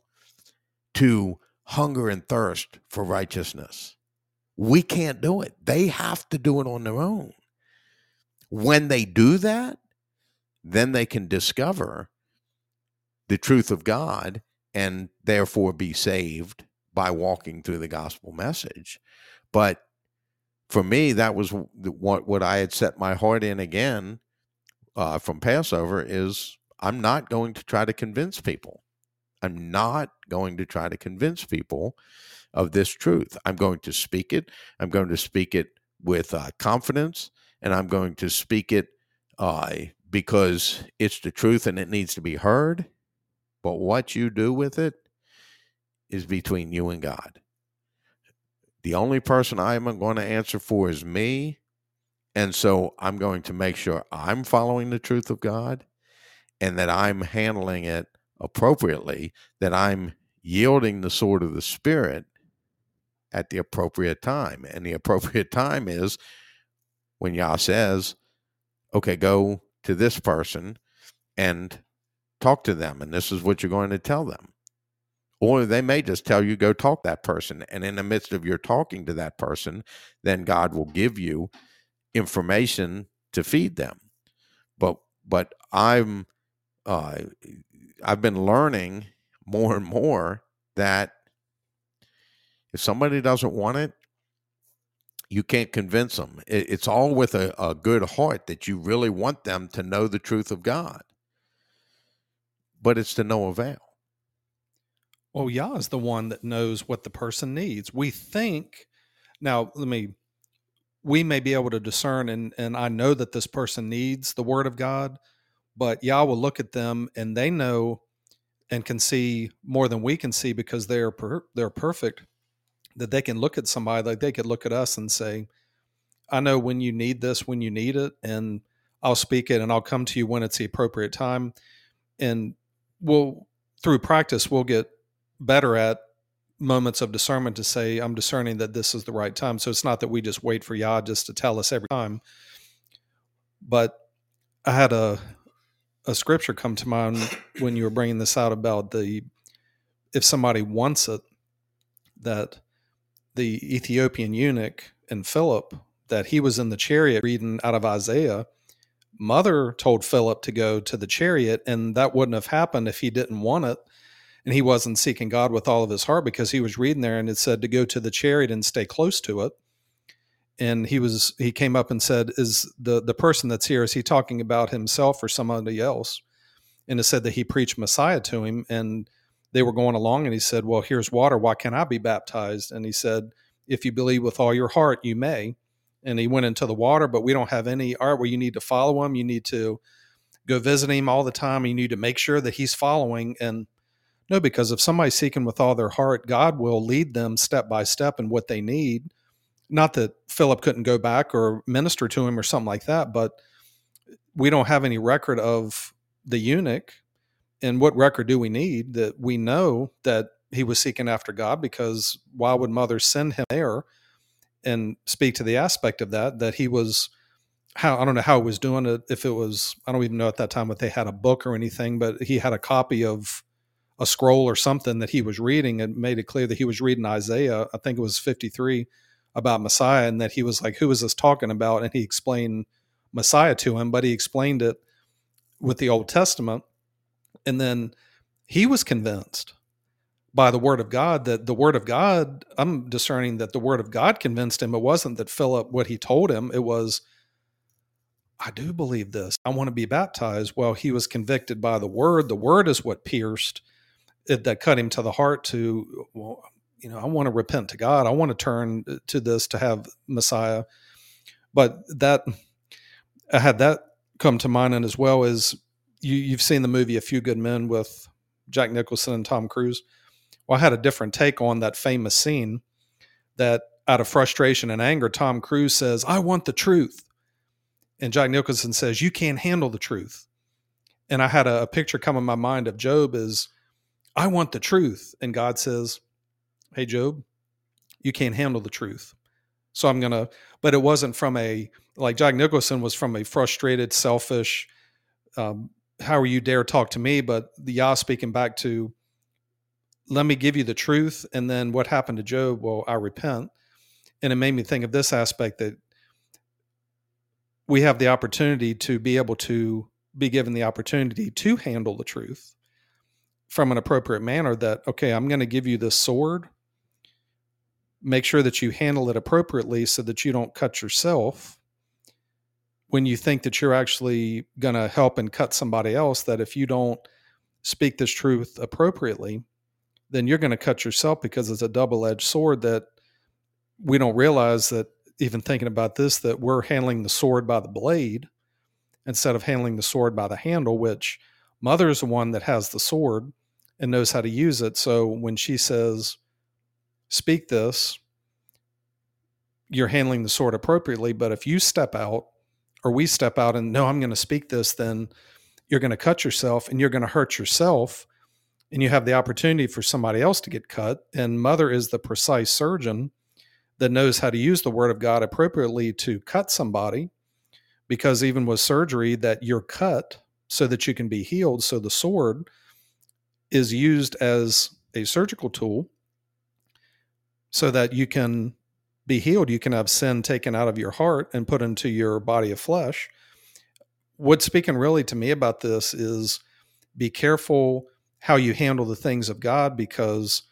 to hunger and thirst for righteousness. We can't do it. They have to do it on their own. When they do that, then they can discover the truth of God and therefore be saved by walking through the gospel message. But for me, that was what what I had set my heart in again uh, from Passover is I'm not going to try to convince people. I'm not going to try to convince people of this truth. I'm going to speak it. I'm going to speak it with uh, confidence, and I'm going to speak it uh, because it's the truth and it needs to be heard. But what you do with it is between you and God. The only person I'm going to answer for is me. And so I'm going to make sure I'm following the truth of God and that I'm handling it appropriately, that I'm yielding the sword of the Spirit at the appropriate time. And the appropriate [LAUGHS] time is when Yah says, okay, go to this person and talk to them. And this is what you're going to tell them. Or they may just tell you, go talk that person. And in the midst of your talking to that person, then God will give you information to feed them. But but I'm uh, I've been learning more and more that if somebody doesn't want it, you can't convince them. it's all with a, a good heart that you really want them to know the truth of God. But it's to no avail. Well, Yah is the one that knows what the person needs. We think, now, let me, we may be able to discern, and, and I know that this person needs the word of God, but Yah will look at them and they know and can see more than we can see because they're per, they're perfect that they can look at somebody like they could look at us and say i know when you need this when you need it and i'll speak it and i'll come to you when it's the appropriate time. And we'll through practice we'll get better at moments of discernment to say i'm discerning that this is the right time. So it's not that we just wait for yah just to tell us every time. But i had a a scripture come to mind when you were bringing this out about the if somebody wants it that the Ethiopian eunuch and Philip that he was in the chariot reading out of Isaiah mother told Philip to go to the chariot and that wouldn't have happened if he didn't want it. And he wasn't seeking God with all of his heart because he was reading there and it said to go to the chariot and stay close to it. And he was he came up and said is the the person that's here is he talking about himself or somebody else? And it said that he preached messiah to him and they were going along and he said well here's water. Why can't i be baptized? And he said if you believe with all your heart you may. And he went into the water but we don't have any art where you need to follow him. You need to go visit him all the time. You need to make sure that he's following. And no because if somebody's seeking with all their heart god will lead them step by step in what they need. Not that Philip couldn't go back or minister to him or something like that, but we don't have any record of the eunuch. And what record do we need that we know that he was seeking after God? Because why would mothers send him there and speak to the aspect of that, that he was how I don't know how he was doing it. If it was, I don't even know at that time if they had a book or anything, but he had a copy of a scroll or something that he was reading and made it clear that he was reading Isaiah. I think it was 53 about Messiah and that he was like, Who is this talking about? And he explained Messiah to him, but he explained it with the Old Testament. And then he was convinced by the word of God that the word of God, I'm discerning that the word of God convinced him. It wasn't that Philip, what he told him, it was, I do believe this. I want to be baptized. Well, he was convicted by the word. The word is what pierced it, that cut him to the heart to well you know i want to repent to god i want to turn to this to have messiah but that i had that come to mind and as well as you, you've seen the movie a few good men with jack nicholson and tom cruise well i had a different take on that famous scene that out of frustration and anger tom cruise says i want the truth and jack nicholson says you can't handle the truth and I had a, a picture come in my mind of Job as I want the truth. And God says, Hey, Job, you can't handle the truth. So I'm going to, but it wasn't from a, like Jack Nicholson was from a frustrated, selfish, um, how are you dare talk to me? But the Yah speaking back to, let me give you the truth. And then what happened to Job? Well, I repent. And it made me think of this aspect that we have the opportunity to be able to be given the opportunity to handle the truth from an appropriate manner that okay i'm going to give you this sword make sure that you handle it appropriately so that you don't cut yourself when you think that you're actually going to help and cut somebody else that if you don't speak this truth appropriately then you're going to cut yourself because it's a double-edged sword that we don't realize that even thinking about this that we're handling the sword by the blade instead of handling the sword by the handle, which mother is the one that has the sword and knows how to use it. So when she says, speak this, you're handling the sword appropriately. But if you step out or we step out and no, I'm going to speak this, then you're going to cut yourself and you're going to hurt yourself. And you have the opportunity for somebody else to get cut. And mother is the precise surgeon that knows how to use the word of God appropriately to cut somebody because even with surgery that you're cut so that you can be healed so the sword is used as a surgical tool so that you can be healed you can have sin taken out of your heart and put into your body of flesh. What's speaking really to me about this is be careful how you handle the things of god because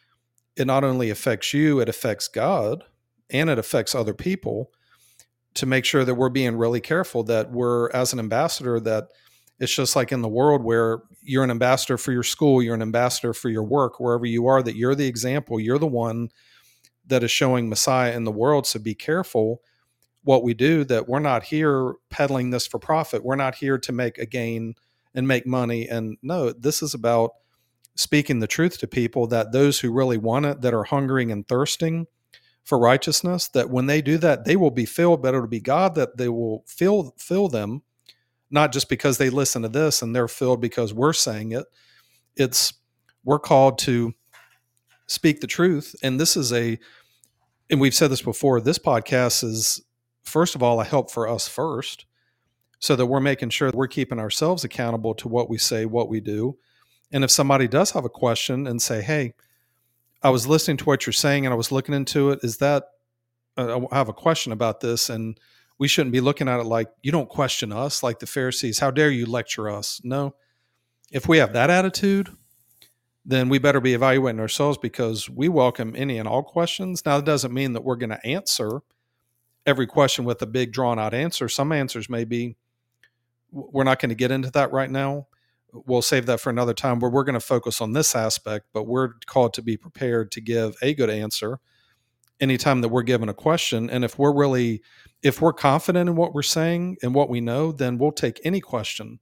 it not only affects you it affects god and it affects other people to make sure that we're being really careful that we're as an ambassador that it's just like in the world where you're an ambassador for your school you're an ambassador for your work wherever you are that you're the example you're the one that is showing messiah in the world so be careful what we do that we're not here peddling this for profit. We're not here to make a gain and make money. And no this is about speaking the truth to people that those who really want it that are hungering and thirsting for righteousness that when they do that they will be filled but it'll be god that they will fill fill them not just because they listen to this and they're filled because we're saying it. It's we're called to speak the truth and this is a and we've said this before this podcast is first of all a help for us first so that we're making sure we're keeping ourselves accountable to what we say what we do and if somebody does have a question and say hey I was listening to what you're saying and I was looking into it. Is that uh, I have a question about this, and we shouldn't be looking at it like you don't question us, like the Pharisees. How dare you lecture us? No. If we have that attitude, then we better be evaluating ourselves because we welcome any and all questions. Now, that doesn't mean that we're going to answer every question with a big drawn out answer. Some answers may be, we're not going to get into that right now we'll save that for another time where we're going to focus on this aspect, but we're called to be prepared to give a good answer anytime that we're given a question. And if we're really, if we're confident in what we're saying and what we know, then we'll take any question.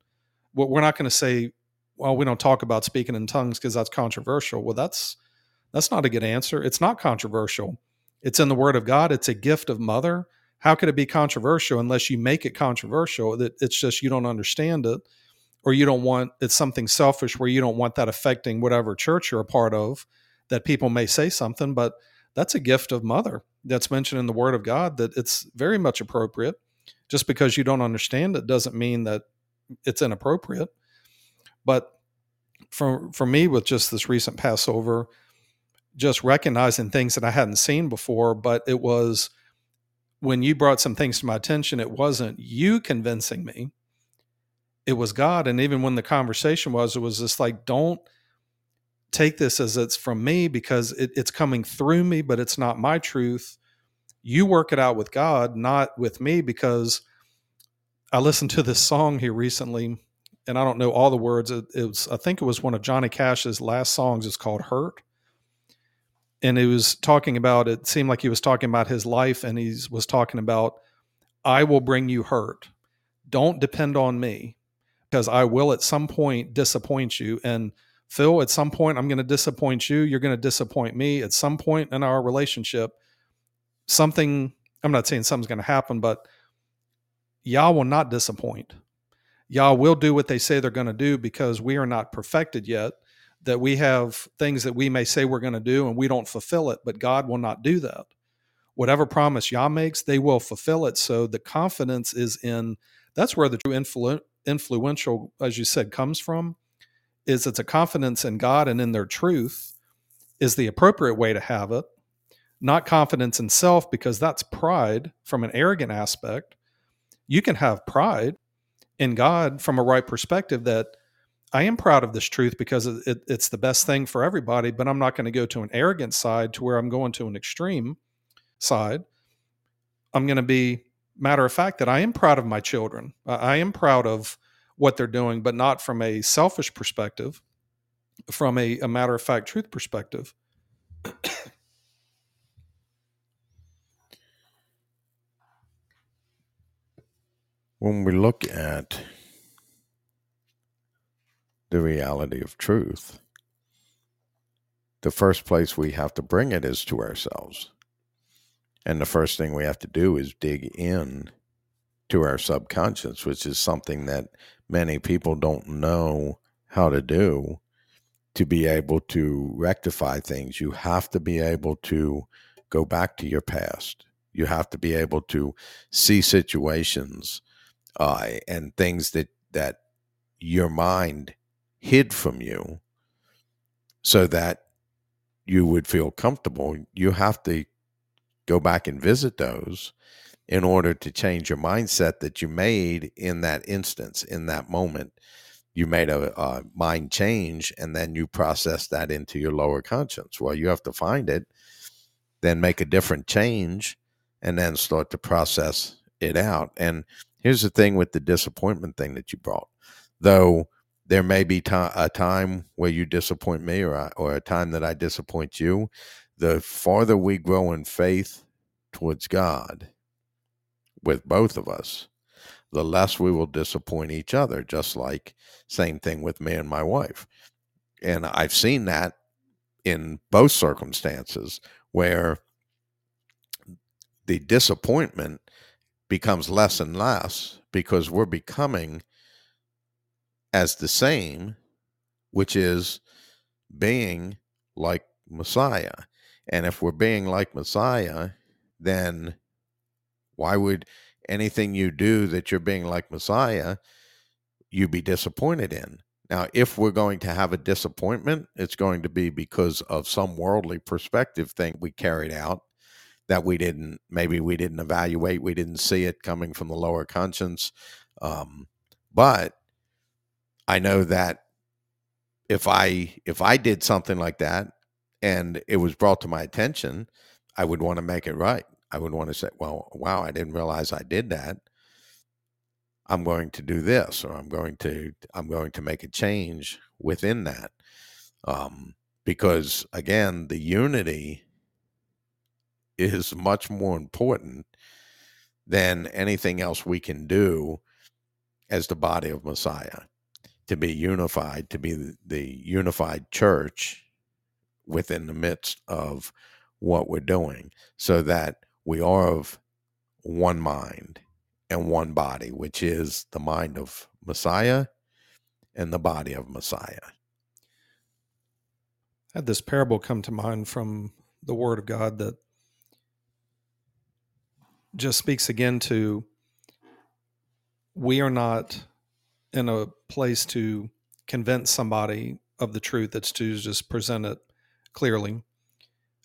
We're not going to say, well, we don't talk about speaking in tongues because that's controversial. Well, that's that's not a good answer. It's not controversial. It's in the Word of God. It's a gift of Mother. How could it be controversial unless you make it controversial? That it's just you don't understand it or you don't want it's something selfish where you don't want that affecting whatever church you're a part of that people may say something but that's a gift of mother that's mentioned in the word of god that it's very much appropriate just because you don't understand it doesn't mean that it's inappropriate but for for me with just this recent passover just recognizing things that i hadn't seen before but it was when you brought some things to my attention it wasn't you convincing me it was God. And even when the conversation was, it was just like, don't take this as it's from me because it, it's coming through me, but it's not my truth. You work it out with God, not with me, because I listened to this song here recently. And I don't know all the words. It, it, was I think it was one of Johnny Cash's last songs. It's called "Hurt," and it was talking about. It seemed like he was talking about his life, and he was talking about, "I will bring you hurt. Don't depend on me, because I will at some point disappoint you." And Phil, at some point, I'm going to disappoint you. You're going to disappoint me. At some point in our relationship, something. I'm not saying something's going to happen, but Yah will not disappoint Yah will do what they say they're going to do because we are not perfected yet. That we have things that we may say we're going to do and we don't fulfill it, but God will not do that. Whatever promise Yah makes, they will fulfill it. So the confidence is in that's where the true influ- influential, as you said, comes from. Is it's a confidence in God and in their truth is the appropriate way to have it, not confidence in self because that's pride from an arrogant aspect. You can have pride in God from a right perspective that I am proud of this truth because it, it's the best thing for everybody, but I'm not going to go to an arrogant side to where I'm going to an extreme side. I'm going to be matter of fact that I am proud of my children. I am proud of what they're doing, but not from a selfish perspective, from a, a matter of fact truth perspective. When we look at the reality of truth, the first place we have to bring it is to ourselves. And the first thing we have to do is dig in to our subconscious, which is something that many people don't know how to do to be able to rectify things. You have to be able to go back to your past. You have to be able to see situations uh, and things that that your mind hid from you so that you would feel comfortable you have to go back and visit those in order to change your mindset that you made in that instance in that moment. You made a, a mind change and then you process that into your lower conscience. Well you have to find it then make a different change and then start to process it out. And Here's the thing with the disappointment thing that you brought. Though there may be a time where you disappoint me or, I, or a time that I disappoint you, the farther we grow in faith towards God with both of us, the less we will disappoint each other, just like same thing with me and my wife. And I've seen that in both circumstances where the disappointment becomes less and less because we're becoming as the same, which is being like Messiah. And if we're being like Messiah, then why would anything you do that you're being like Messiah you be disappointed in? Now, if we're going to have a disappointment, it's going to be because of some worldly perspective thing we carried out that we didn't maybe we didn't evaluate we didn't see it coming from the lower conscience um, but i know that if i if i did something like that and it was brought to my attention i would want to make it right. I would want to say well wow i didn't realize i did that. I'm going to do this or i'm going to i'm going to make a change within that. Um, because again the unity is much more important than anything else we can do as the body of Messiah to be unified, to be the unified church within the midst of what we're doing, so that we are of one mind and one body, which is the mind of Messiah and the body of Messiah. Had this parable come to mind from the Word of God that just speaks again to we are not in a place to convince somebody of the truth. It's to just present it clearly.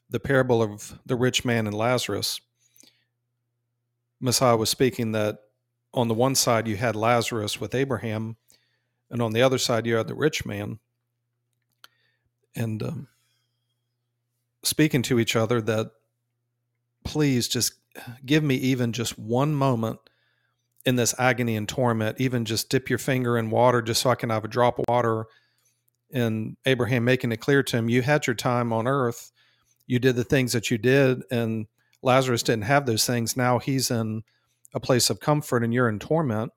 The parable of the rich man and Lazarus, Messiah was speaking that on the one side you had Lazarus with Abraham, and on the other side you had the rich man. And um, speaking to each other that please just give me even just one moment in this agony and torment, even just dip your finger in water just so I can have a drop of water. And Abraham making it clear to him, you had your time on earth. You did the things that you did, and Lazarus didn't have those things. Now he's in a place of comfort and you're in torment.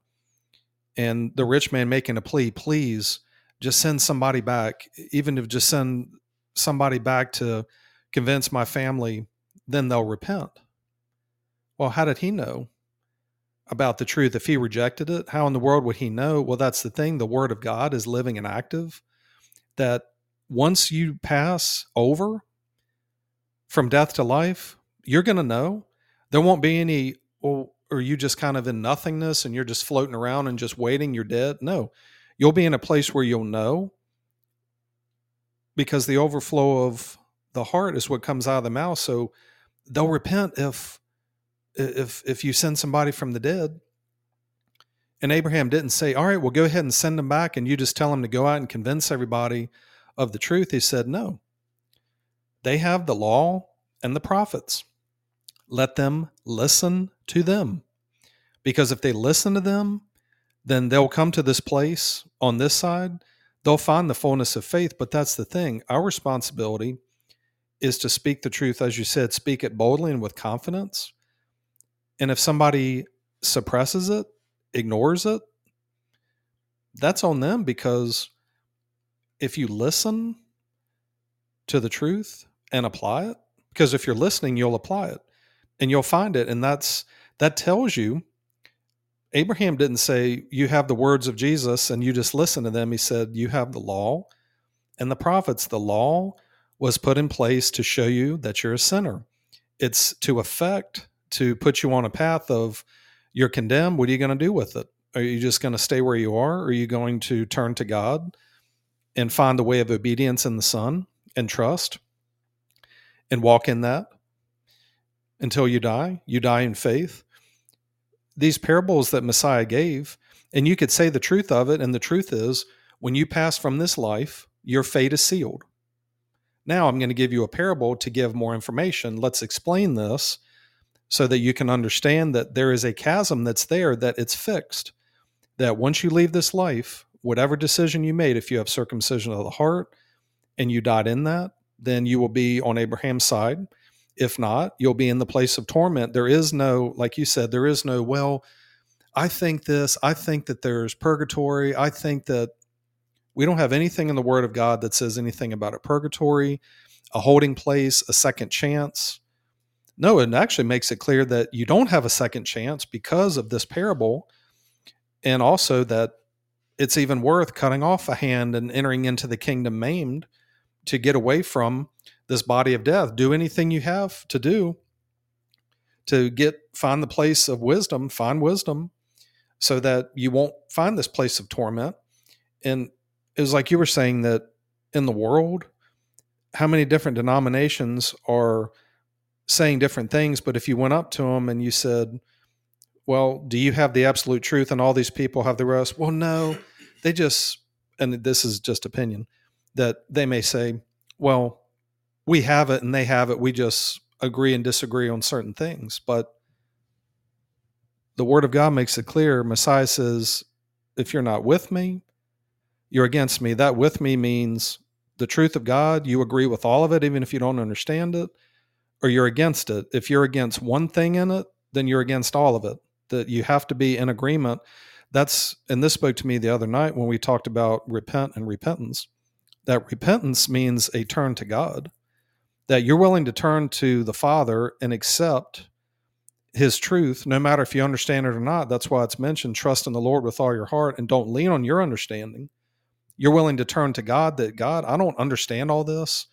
And the rich man making a plea, please just send somebody back, even if just send somebody back to convince my family, then they'll repent. Well, how did he know about the truth if he rejected it? How in the world would he know? Well, that's the thing. The word of God is living and active. That once you pass over from death to life, you're going to know. There won't be any, well, are you just kind of in nothingness and you're just floating around and just waiting? You're dead. No, you'll be in a place where you'll know because the overflow of the heart is what comes out of the mouth. So they'll repent if if if you send somebody from the dead. And Abraham didn't say, "All right, well go ahead and send them back and you just tell them to go out and convince everybody of the truth." He said, "No. They have the law and the prophets. Let them listen to them. Because if they listen to them, then they'll come to this place on this side. They'll find the fullness of faith. But that's the thing. Our responsibility is to speak the truth, as you said, speak it boldly and with confidence. And if somebody suppresses it, ignores it, that's on them because if you listen to the truth and apply it, because if you're listening, you'll apply it and you'll find it. And that's that tells you Abraham didn't say, You have the words of Jesus and you just listen to them. He said, You have the law and the prophets. The law was put in place to show you that you're a sinner. It's to affect, to put you on a path of you're condemned. What are you going to do with it? Are you just going to stay where you are? Are you going to turn to God and find the way of obedience in the Son and trust and walk in that until you die? You die in faith these parables that Messiah gave, and you could say the truth of it. And the truth is, when you pass from this life, your fate is sealed. Now, I'm going to give you a parable to give more information. Let's explain this so that you can understand that there is a chasm that's there, that it's fixed. That once you leave this life, whatever decision you made, if you have circumcision of the heart and you died in that, then you will be on Abraham's side if not, you'll be in the place of torment. There is no, like you said, there is no, well, I think this, I think that there's purgatory. I think that we don't have anything in the Word of God that says anything about a purgatory, a holding place, a second chance. No, it actually makes it clear that you don't have a second chance because of this parable, and also that it's even worth cutting off a hand and entering into the kingdom maimed to get away from this body of death. Do anything you have to do to get find the place of wisdom, find wisdom so that you won't find this place of torment. And it was like you were saying that in the world, how many different denominations are saying different things, but if you went up to them and you said, well, do you have the absolute truth and all these people have the rest? Well, no, they just, and this is just opinion, that they may say, well, we have it and they have it. We just agree and disagree on certain things. But the word of God makes it clear. Messiah says, if you're not with me, you're against me. That with me means the truth of God, you agree with all of it, even if you don't understand it, or you're against it. If you're against one thing in it, then you're against all of it. That you have to be in agreement. That's, and this spoke to me the other night when we talked about repent and repentance. That repentance means a turn to God that you're willing to turn to the Father and accept his truth, no matter if you understand it or not. That's why it's mentioned trust in the Lord with all your heart and don't lean on your understanding. You're willing to turn to God that God, I don't understand all this,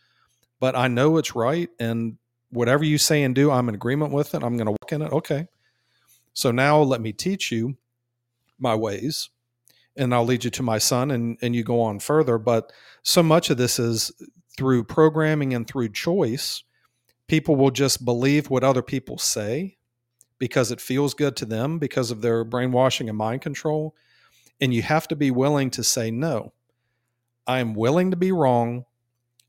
but I know it's right. And whatever you say and do, I'm in agreement with it. I'm going to walk in it. Okay. So now let me teach you my ways and I'll lead you to my son and, and you go on further. But so much of this is through programming and through choice, people will just believe what other people say because it feels good to them because of their brainwashing and mind control. And you have to be willing to say, no, I am willing to be wrong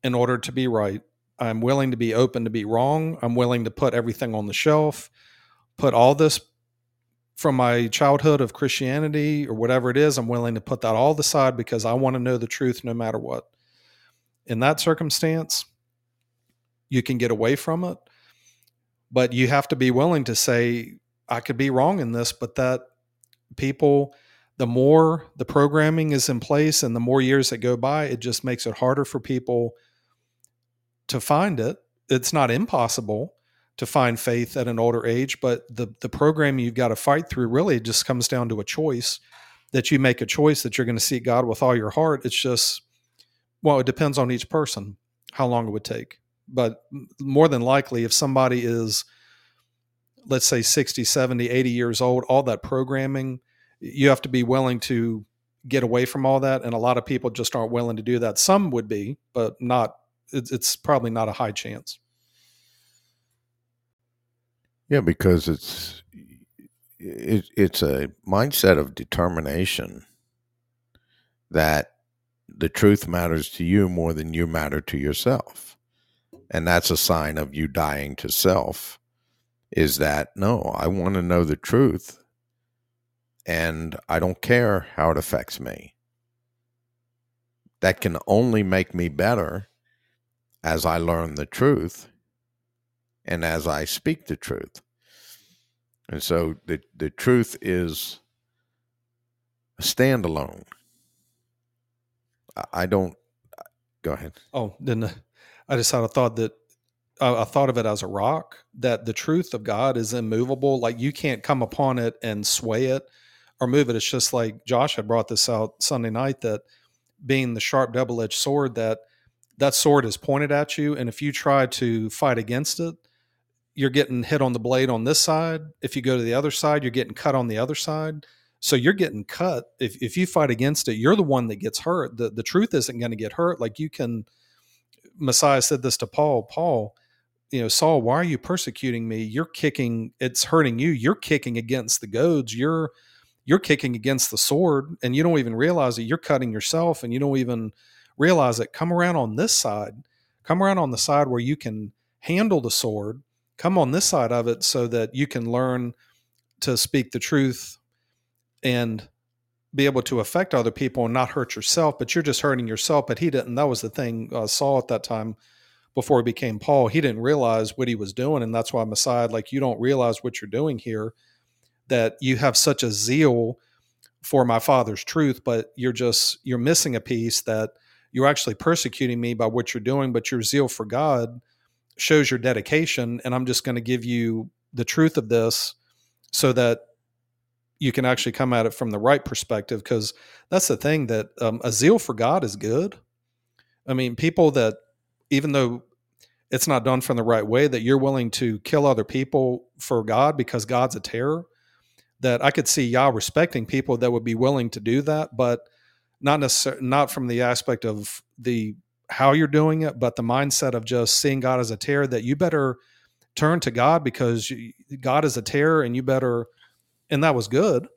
in order to be right. I'm willing to be open to be wrong. I'm willing to put everything on the shelf, put all this from my childhood of Christianity or whatever it is, I'm willing to put that all aside because I want to know the truth no matter what. In that circumstance, you can get away from it, but you have to be willing to say, I could be wrong in this, but that people, the more the programming is in place and the more years that go by, it just makes it harder for people to find it. It's not impossible to find faith at an older age, but the the program you've got to fight through really just comes down to a choice that you make a choice that you're going to seek God with all your heart. It's just well, it depends on each person how long it would take. But more than likely if somebody is let's say 60, 70, 80 years old, all that programming, you have to be willing to get away from all that and a lot of people just aren't willing to do that. Some would be, but not it's probably not a high chance. Yeah, because it's it, it's a mindset of determination that the truth matters to you more than you matter to yourself. And that's a sign of you dying to self is that no, I want to know the truth and I don't care how it affects me. That can only make me better as I learn the truth and as I speak the truth. And so the, the truth is a standalone. I don't go ahead. Oh, then uh, I just had a thought that I thought of it as a rock that the truth of God is immovable. Like you can't come upon it and sway it or move it. It's just like Josh had brought this out Sunday night that being the sharp double edged sword that that sword is pointed at you. And if you try to fight against it, you're getting hit on the blade on this side. If you go to the other side, you're getting cut on the other side. So you're getting cut. If, if you fight against it, you're the one that gets hurt. The, the truth isn't going to get hurt. Like you can, Messiah said this to Paul Paul, you know, Saul, why are you persecuting me? You're kicking, it's hurting you. You're kicking against the goads. You're, you're kicking against the sword and you don't even realize that you're cutting yourself and you don't even realize it, come around on this side, come around on the side where you can handle the sword, come on this side of it so that you can learn to speak the truth and be able to affect other people and not hurt yourself, but you're just hurting yourself. But he didn't. That was the thing uh, Saul at that time before he became Paul. He didn't realize what he was doing. And that's why Messiah, like, you don't realize what you're doing here, that you have such a zeal for my father's truth, but you're just, you're missing a piece that you're actually persecuting me by what you're doing, but your zeal for God shows your dedication. And I'm just going to give you the truth of this so that you can actually come at it from the right perspective. Because that's the thing that um, a zeal for God is good. I mean, people that, even though it's not done from the right way, that you're willing to kill other people for God because God's a terror, that I could see Yah respecting people that would be willing to do that. But not necessarily not from the aspect of the how you're doing it, but the mindset of just seeing God as a terror that you better turn to God because God is a terror and you better, and that was good,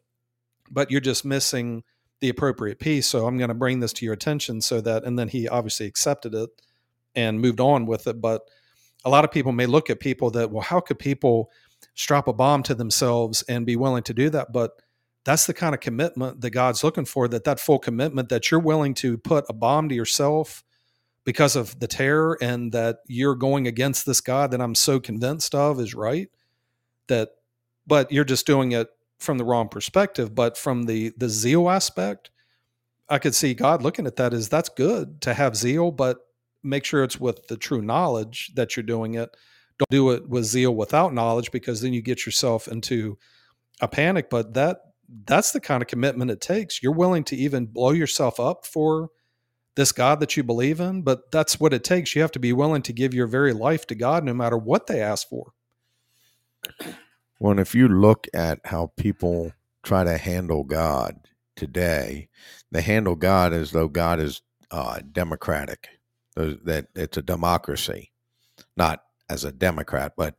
but you're just missing the appropriate piece. So I'm going to bring this to your attention so that, and then he obviously accepted it and moved on with it. But a lot of people may look at people that, well, how could people strap a bomb to themselves and be willing to do that? But that's the kind of commitment that God's looking for that that full commitment that you're willing to put a bomb to yourself because of the terror and that you're going against this God that I'm so convinced of is right that but you're just doing it from the wrong perspective. But from the the zeal aspect I could see God looking at that as that's good to have zeal but make sure it's with the true knowledge that you're doing it. Don't do it with zeal without knowledge because then you get yourself into a panic but that that's the kind of commitment it takes. You're willing to even blow yourself up for this God that you believe in, but that's what it takes. You have to be willing to give your very life to God no matter what they ask for. Well, if you look at how people try to handle God today, they handle God as though God is uh, democratic, that it's a democracy, not as a Democrat, but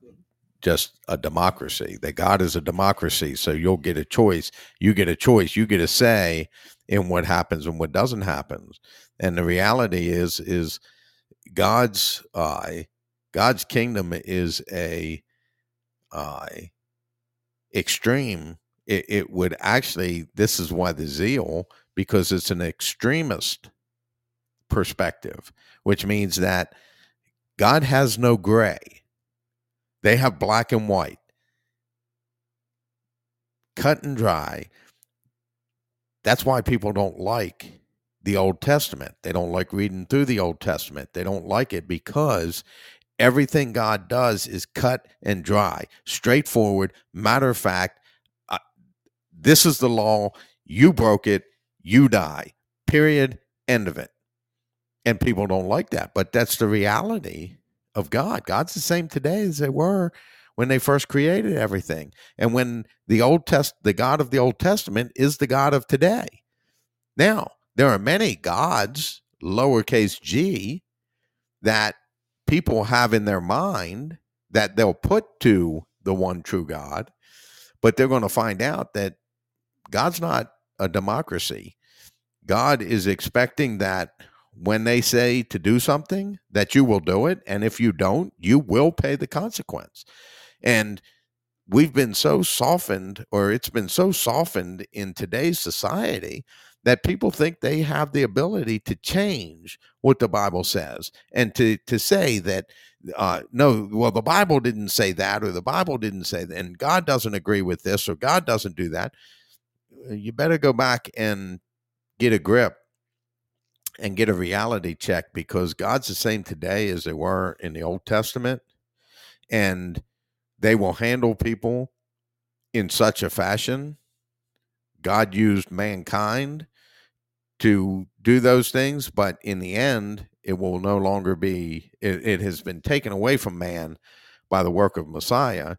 just a democracy. That God is a democracy, so you'll get a choice. You get a choice. You get a say in what happens and what doesn't happen. And the reality is, is God's uh, God's kingdom is a uh, extreme it, it would actually, this is why the zeal, because it's an extremist perspective, which means that God has no gray. They have black and white, cut and dry. That's why people don't like the Old Testament. They don't like reading through the Old Testament. They don't like it because everything God does is cut and dry, straightforward, matter of fact. Uh, this is the law. You broke it. You die. Period. End of it. And people don't like that. But that's the reality of God. God's the same today as they were when they first created everything. And when the Old Test the God of the Old Testament is the God of today. Now, there are many gods, lowercase g, that people have in their mind that they'll put to the one true God, but they're going to find out that God's not a democracy. God is expecting that when they say to do something that you will do it and if you don't you will pay the consequence. And we've been so softened or it's been so softened in today's society that people think they have the ability to change what the bible says and to to say that uh, no well the bible didn't say that or the bible didn't say that and god doesn't agree with this or god doesn't do that. You better go back and get a grip and get a reality check because God's the same today as they were in the Old Testament. And they will handle people in such a fashion. God used mankind to do those things, but in the end, it will no longer be, it, it has been taken away from man by the work of Messiah.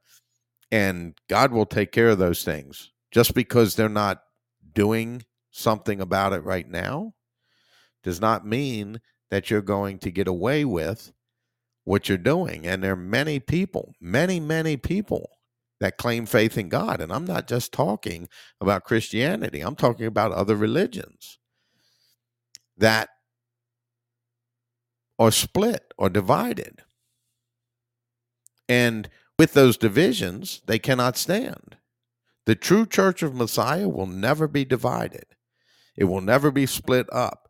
And God will take care of those things just because they're not doing something about it right now does not mean that you're going to get away with what you're doing. And there are many people, many, many people that claim faith in God. And I'm not just talking about Christianity, I'm talking about other religions that are split or divided. And with those divisions, they cannot stand. The true church of Messiah will never be divided, it will never be split up.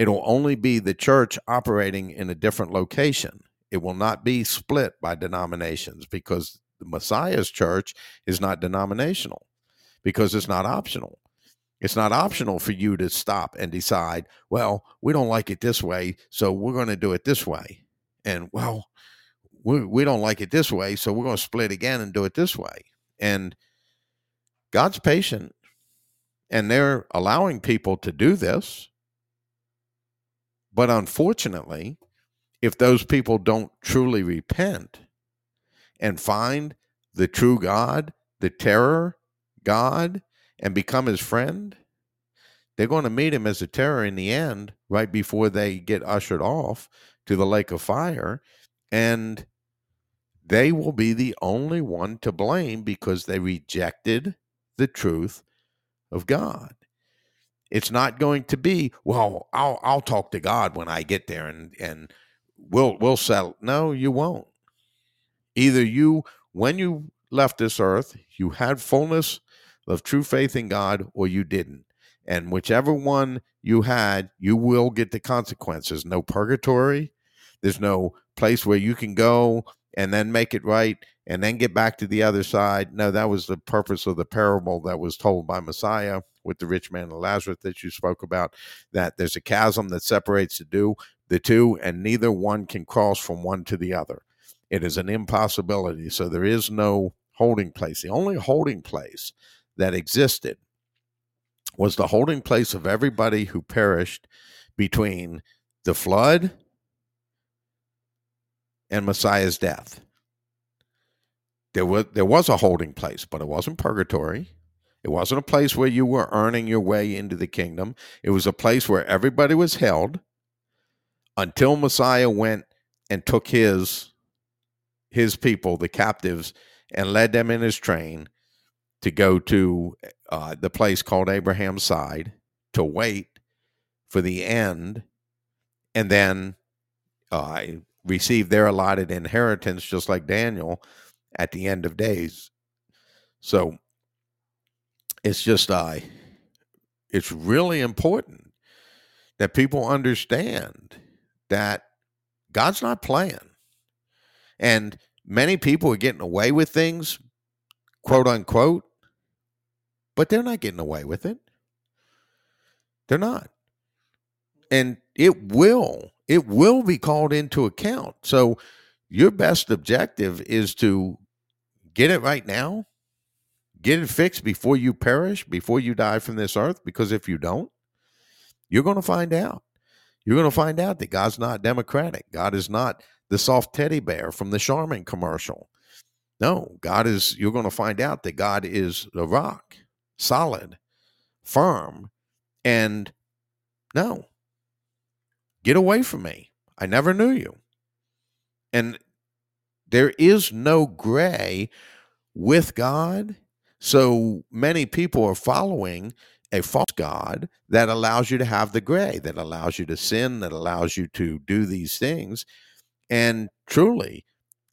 It'll only be the church operating in a different location. It will not be split by denominations because the Messiah's church is not denominational because it's not optional. It's not optional for you to stop and decide, well, we don't like it this way, so we're going to do it this way. And, well, we, we don't like it this way, so we're going to split again and do it this way. And God's patient, and they're allowing people to do this but unfortunately, if those people don't truly repent and find the true God, the terror God, and become his friend, they're going to meet him as a terror in the end, right before they get ushered off to the lake of fire. And they will be the only one to blame because they rejected the truth of God. It's not going to be, well, I'll I'll talk to God when I get there and and we'll we'll settle. No, you won't. Either you when you left this earth, you had fullness of true faith in God or you didn't. And whichever one you had, you will get the consequences. No purgatory. There's no place where you can go and then make it right and then get back to the other side. No, that was the purpose of the parable that was told by Messiah with the rich man and Lazarus that you spoke about, that there's a chasm that separates the two, the two, and neither one can cross from one to the other. It is an impossibility. So there is no holding place. The only holding place that existed was the holding place of everybody who perished between the flood and Messiah's death. There was there was a holding place, but it wasn't purgatory. It wasn't a place where you were earning your way into the kingdom. It was a place where everybody was held until Messiah went and took his his people, the captives, and led them in his train to go to uh, the place called Abraham's side to wait for the end, and then uh, receive their allotted inheritance, just like Daniel at the end of days. So it's just I. It's really important that people understand that God's not playing, and many people are getting away with things, quote unquote, but they're not getting away with it. They're not. And it will, it will be called into account. So your best objective is to get it right now, get it fixed before you perish, before you die from this earth. Because if you don't, you're going to find out. You're going to find out that God's not democratic. God is not the soft teddy bear from the Charmin commercial. No, God is, you're going to find out that God is a rock, solid, firm, and no, get away from me. I never knew you. And there is no gray with God. So many people are following a false God that allows you to have the gray, that allows you to sin, that allows you to do these things. And truly,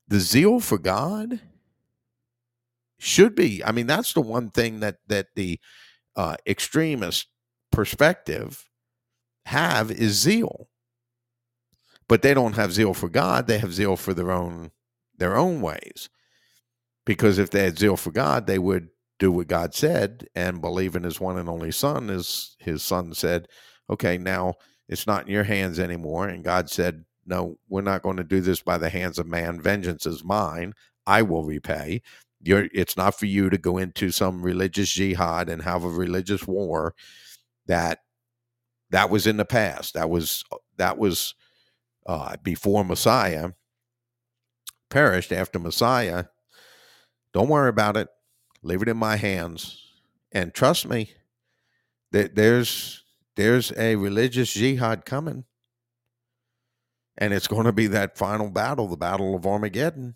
the zeal for God should be. I mean, that's the one thing that that the uh, extremist perspective have is zeal. But they don't have zeal for God, they have zeal for their own their own ways. Because if they had zeal for God, they would do what God said and believe in his one and only son as his son said, okay, now it's not in your hands anymore. And God said, no, we're not going to do this by the hands of man. Vengeance is mine. I will repay. You're, it's not for you to go into some religious jihad and have a religious war that that was in the past. That was that was uh, before Messiah perished. After Messiah, don't worry about it. Leave it in my hands, and trust me, that there's there's a religious jihad coming, and it's going to be that final battle, the battle of Armageddon.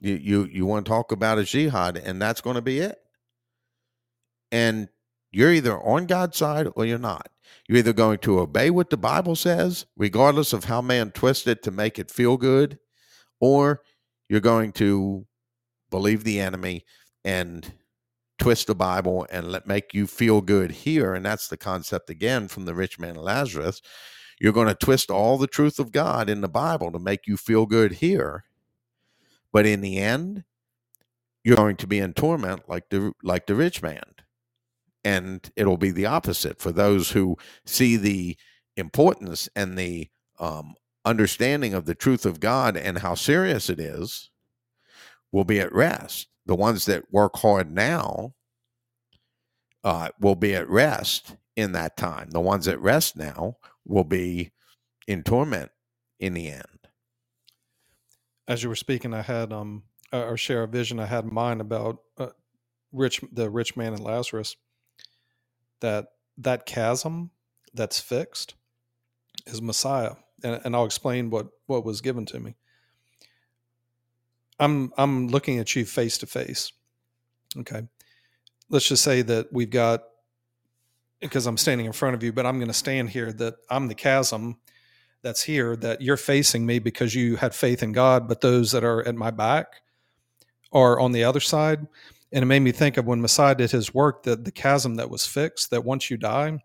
You you you want to talk about a jihad, and that's going to be it. And you're either on God's side or you're not. You're either going to obey what the Bible says, regardless of how man twists it to make it feel good, or you're going to believe the enemy and twist the Bible and let make you feel good here. And that's the concept again from the rich man Lazarus. You're going to twist all the truth of God in the Bible to make you feel good here. But in the end, you're going to be in torment like the like the rich man and it'll be the opposite for those who see the importance and the um, understanding of the truth of God and how serious it is will be at rest. The ones that work hard now uh, will be at rest in that time. The ones that rest now will be in torment in the end. As you were speaking, I had um or share a vision I had in mind about uh, rich the rich man and Lazarus that that chasm that's fixed is Messiah, and, and I'll explain what what was given to me. I'm I'm looking at you face to face. Okay, let's just say that we've got because I'm standing in front of you, but I'm going to stand here that I'm the chasm that's here that you're facing me because you had faith in God, but those that are at my back are on the other side and it made me think of when Messiah did his work, that the chasm that was fixed, that once you die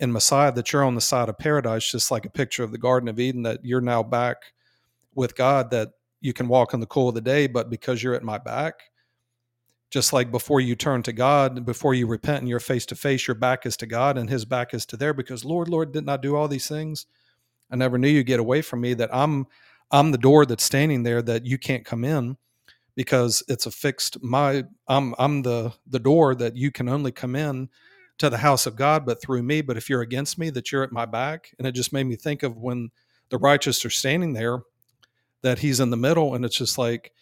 in Messiah, that you're on the side of paradise, just like a picture of the Garden of Eden, that you're now back with God, that you can walk in the cool of the day, but because you're at my back, just like before you turn to God, before you repent and you're face to face, your back is to God and his back is to there because Lord, Lord, didn't I do all these things? I never knew you get away from me, that I'm I'm the door that's standing there that you can't come in because it's a fixed my I'm I'm the the door that you can only come in to the house of God but through me but if you're against me that you're at my back and it just made me think of when the righteous are standing there that he's in the middle and it's just like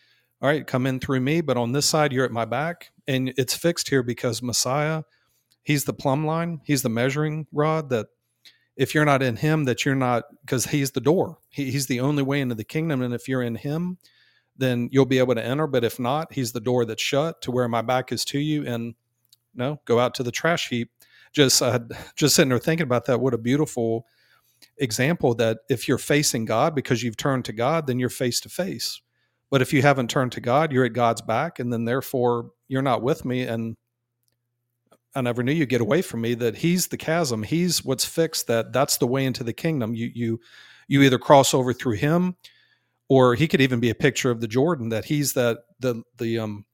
all right come in through me but on this side you're at my back and it's fixed here because Messiah he's the plumb line he's the measuring rod that if you're not in him that you're not because he's the door he, he's the only way into the kingdom and if you're in him then you'll be able to enter. But if not, he's the door that's shut to where my back is to you, and no, go out to the trash heap. Just uh, [LAUGHS] just sitting there thinking about that. What a beautiful example that if you're facing God because you've turned to God, then you're face to face. But if you haven't turned to God, you're at God's back, and then therefore you're not with me. And I never knew you get away from me that he's the chasm. He's what's fixed that that's the way into the kingdom. You you you either cross over through him or he could even be a picture of the Jordan that he's that the the um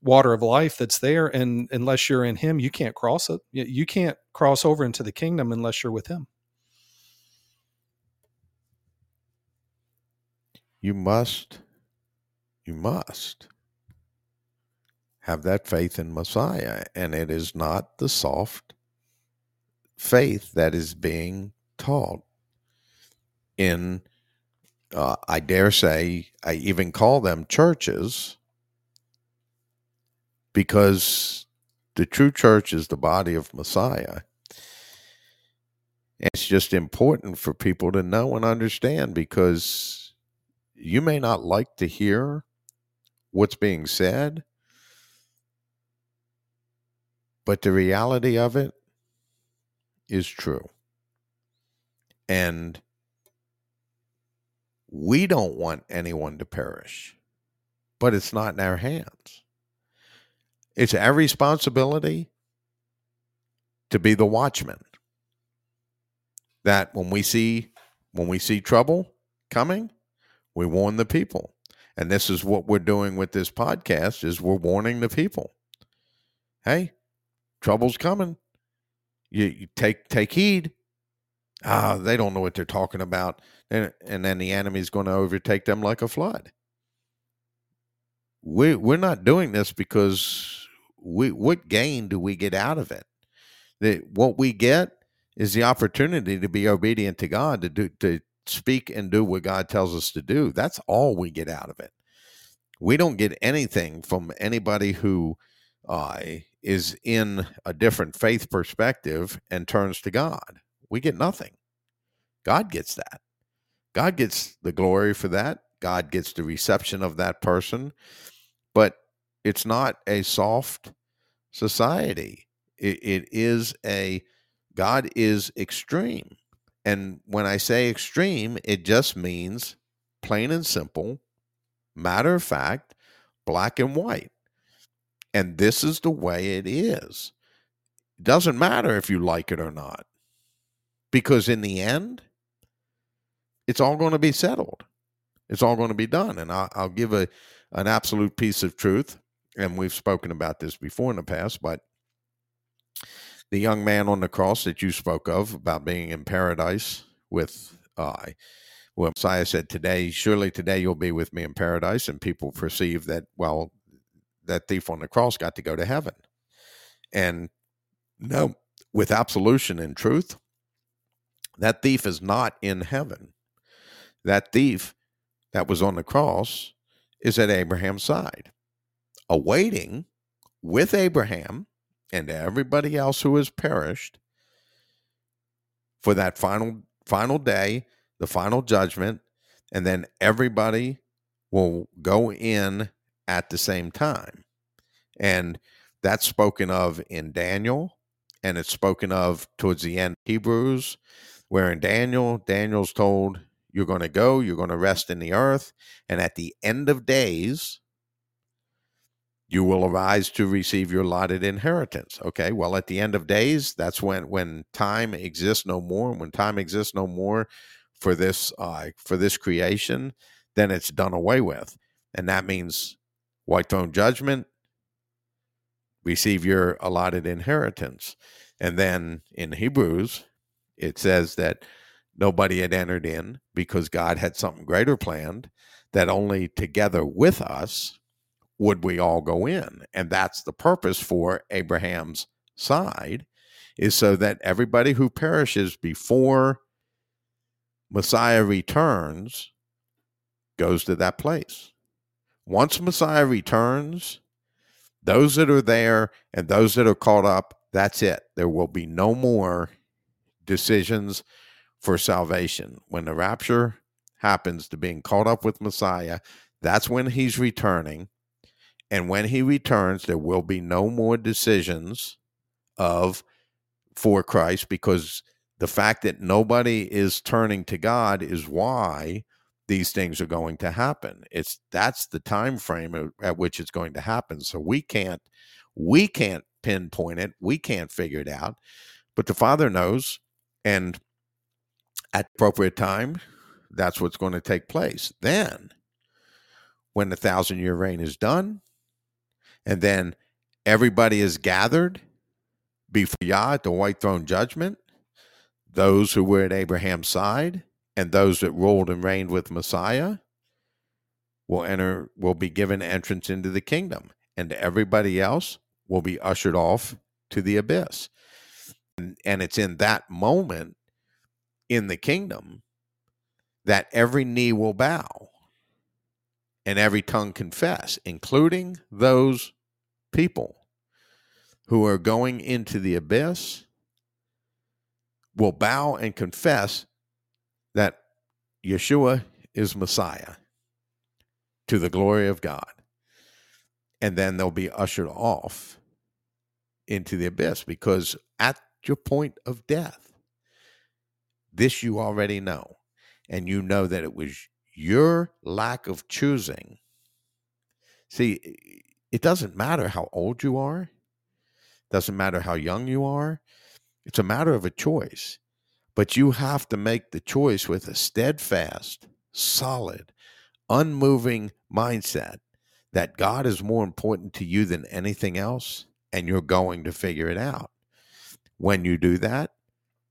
water of life that's there and unless you're in him you can't cross it. You can't cross over into the kingdom unless you're with him. You must you must have that faith in Messiah. And it is not the soft faith that is being taught in, uh, I dare say, I even call them churches because the true church is the body of Messiah. It's just important for people to know and understand because you may not like to hear what's being said, but the reality of it is true. And we don't want anyone to perish, but it's not in our hands. It's our responsibility to be the watchman. That when we see when we see trouble coming, we warn the people. And this is what we're doing with this podcast is we're warning the people. Hey, trouble's coming. You, you take take heed. Ah, they don't know what they're talking about, and, and then the enemy's going to overtake them like a flood. We we're not doing this because we what gain do we get out of it? That what we get is the opportunity to be obedient to God to do to speak and do what God tells us to do. That's all we get out of it. We don't get anything from anybody who uh, is in a different faith perspective and turns to God. We get nothing. God gets that. God gets the glory for that. God gets the reception of that person. But it's not a soft society. it, it is a, God is extreme. And when I say extreme, it just means plain and simple, matter of fact, black and white. And this is the way it is. It doesn't matter if you like it or not, because in the end, it's all going to be settled. It's all going to be done. And I'll, I'll give a an absolute piece of truth. And we've spoken about this before in the past, but the young man on the cross that you spoke of about being in paradise with uh, well, Messiah said, Today, surely today you'll be with me in paradise. And people perceive that, well, that thief on the cross got to go to heaven. And no, with absolution and truth, that thief is not in heaven. That thief that was on the cross is at Abraham's side, awaiting with Abraham and everybody else who has perished for that final final day, the final judgment, and then everybody will go in at the same time. And that's spoken of in Daniel, and it's spoken of towards the end Hebrews, where in Daniel, Daniel's told, You're going to go, you're going to rest in the earth, and at the end of days, you will arise to receive your allotted inheritance. Okay, well, at the end of days, that's when when time exists no more. When time exists no more for this uh, for this creation, then it's done away with, and that means white throne judgment, receive your allotted inheritance. And then in Hebrews, it says that nobody had entered in because God had something greater planned, that only together with us would we all go in. And that's the purpose for Abraham's side, is so that everybody who perishes before Messiah returns goes to that place. Once Messiah returns, those that are there and those that are caught up, that's it. There will be no more decisions for salvation. When the rapture happens to being caught up with Messiah, that's when he's returning. And when he returns, there will be no more decisions of for Christ because the fact that nobody is turning to God is why these things are going to happen. It's that's the time frame at which it's going to happen. So we can't we can't pinpoint it. We can't figure it out, but the Father knows. And at appropriate time, that's what's going to take place. Then, when the thousand year reign is done, and then everybody is gathered before Yah at the white throne judgment, those who were at Abraham's side and those that ruled and reigned with Messiah will enter will be given entrance into the kingdom and everybody else will be ushered off to the abyss. And, and it's in that moment in the kingdom that every knee will bow and every tongue confess including those people who are going into the abyss will bow and confess that Yeshua is Messiah to the glory of God. And then they'll be ushered off into the abyss because at your point of death, this you already know. And you know that it was your lack of choosing. See, it doesn't matter how old you are, doesn't matter how young you are. It's a matter of a choice. But you have to make the choice with a steadfast, solid, unmoving mindset that God is more important to you than anything else, and you're going to figure it out. When you do that,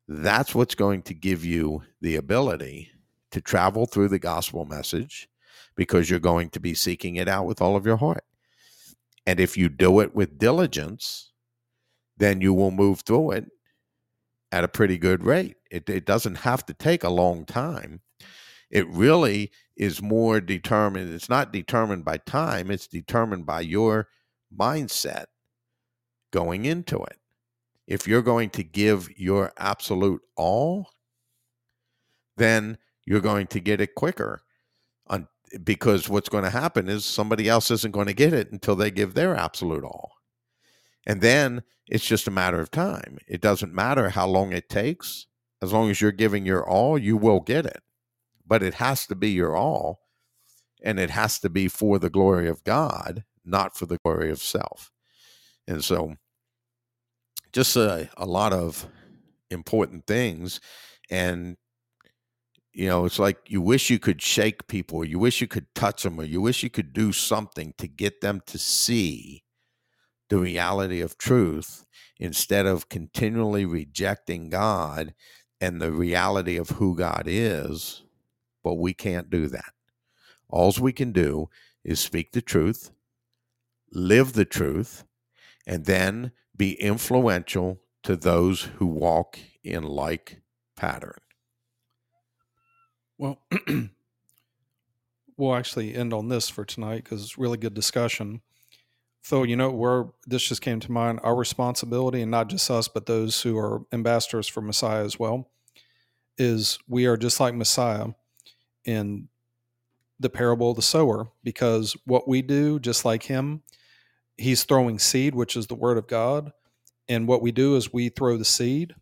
that's what's going to give you the ability to travel through the gospel message because you're going to be seeking it out with all of your heart. And if you do it with diligence, then you will move through it at a pretty good rate. It, it doesn't have to take a long time. It really is more determined. It's not determined by time, it's determined by your mindset going into it. If you're going to give your absolute all, then you're going to get it quicker. because what's going to happen is somebody else isn't going to get it until they give their absolute all. And then it's just a matter of time. It doesn't matter how long it takes. As long as you're giving your all, you will get it. But it has to be your all, and it has to be for the glory of God, not for the glory of self. And so, just a, a lot of important things. And, you know, it's like you wish you could shake people, or you wish you could touch them, or you wish you could do something to get them to see the reality of truth instead of continually rejecting God and the reality of who God is. But we can't do that. All we can do is speak the truth, live the truth, and then be influential to those who walk in like pattern. Well, [CLEARS THROAT] we'll actually end on this for tonight because it's really good discussion. So, you know, where this just came to mind, our responsibility, and not just us, but those who are ambassadors for Messiah as well, is we are just like Messiah in the parable of the sower, because what we do, just like him, he's throwing seed, which is the word of God. And what we do is we throw the seed,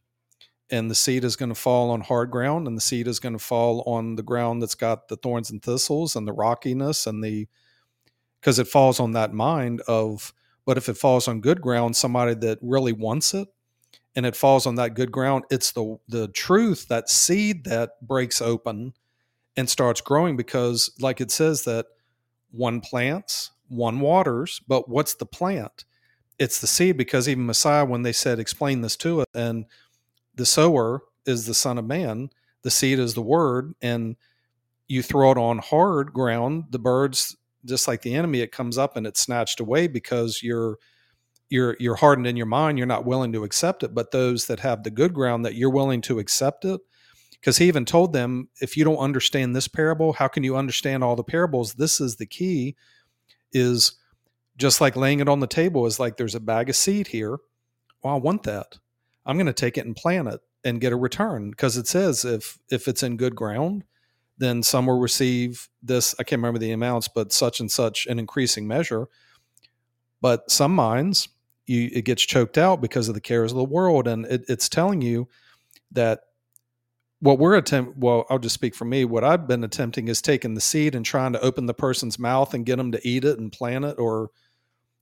and the seed is going to fall on hard ground, and the seed is going to fall on the ground that's got the thorns and thistles and the rockiness and the because it falls on that mind of but if it falls on good ground somebody that really wants it and it falls on that good ground it's the the truth that seed that breaks open and starts growing because like it says that one plants one waters but what's the plant? It's the seed because even messiah when they said explain this to us and the sower is the son of man the seed is the word and you throw it on hard ground the birds just like the enemy, it comes up and it's snatched away because you're you're you're hardened in your mind. You're not willing to accept it. But those that have the good ground, that you're willing to accept it, because he even told them, if you don't understand this parable, how can you understand all the parables? This is the key. Is just like laying it on the table is like there's a bag of seed here. Well, I want that. I'm going to take it and plant it and get a return because it says if if it's in good ground, then some will receive this i can't remember the amounts but such and such an increasing measure but some minds you, it gets choked out because of the cares of the world and it, it's telling you that what we're attempting well i'll just speak for me what i've been attempting is taking the seed and trying to open the person's mouth and get them to eat it and plant it or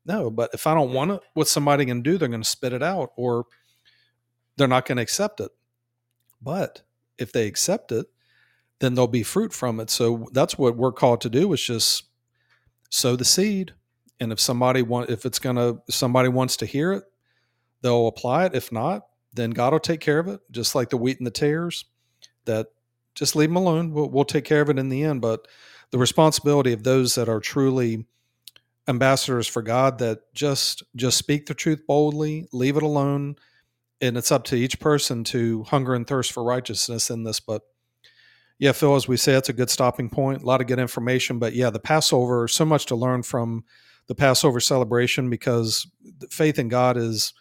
No, but if I don't want it, what's somebody going to do? They're going to spit it out or they're not going to accept it. But if they accept it, then there'll be fruit from it. So that's what we're called to do is just sow the seed. And if somebody want if it's gonna somebody wants to hear it, they'll apply it. If not, then God will take care of it, just like the wheat and the tares. That just leave them alone. We'll, we'll take care of it in the end. But the responsibility of those that are truly ambassadors for God that just just speak the truth boldly, leave it alone, and it's up to each person to hunger and thirst for righteousness in this. But yeah, Phil, as we say, it's a good stopping point. A lot of good information, but yeah, the Passover, so much to learn from the Passover celebration because faith in God is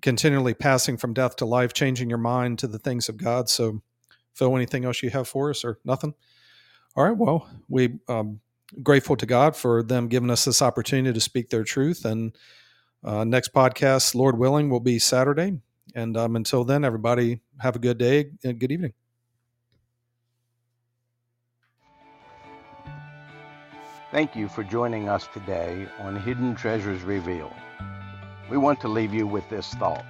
continually passing from death to life, changing your mind to the things of God. So, Phil, anything else you have for us or nothing? All right. Well, we um, grateful to God for them giving us this opportunity to speak their truth. And uh, next podcast, Lord willing, will be Saturday. And um, until then, everybody have a good day and good evening. Thank you for joining us today on Hidden Treasures Revealed. We want to leave you with this thought.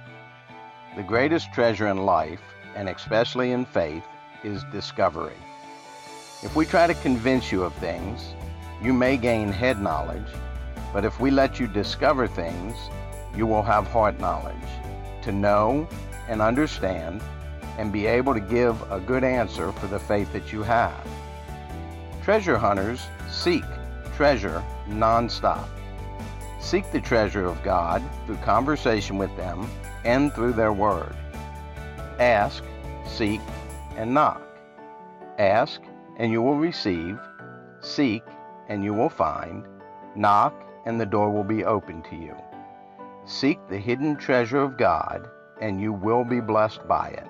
The greatest treasure in life, and especially in faith, is discovery. If we try to convince you of things, you may gain head knowledge, but if we let you discover things, you will have heart knowledge to know and understand and be able to give a good answer for the faith that you have. Treasure hunters seek treasure nonstop. Seek the treasure of God through conversation with them and through their word. Ask, seek, and knock. Ask, and you will receive. Seek, and you will find. Knock, and the door will be open to you. Seek the hidden treasure of God, and you will be blessed by it.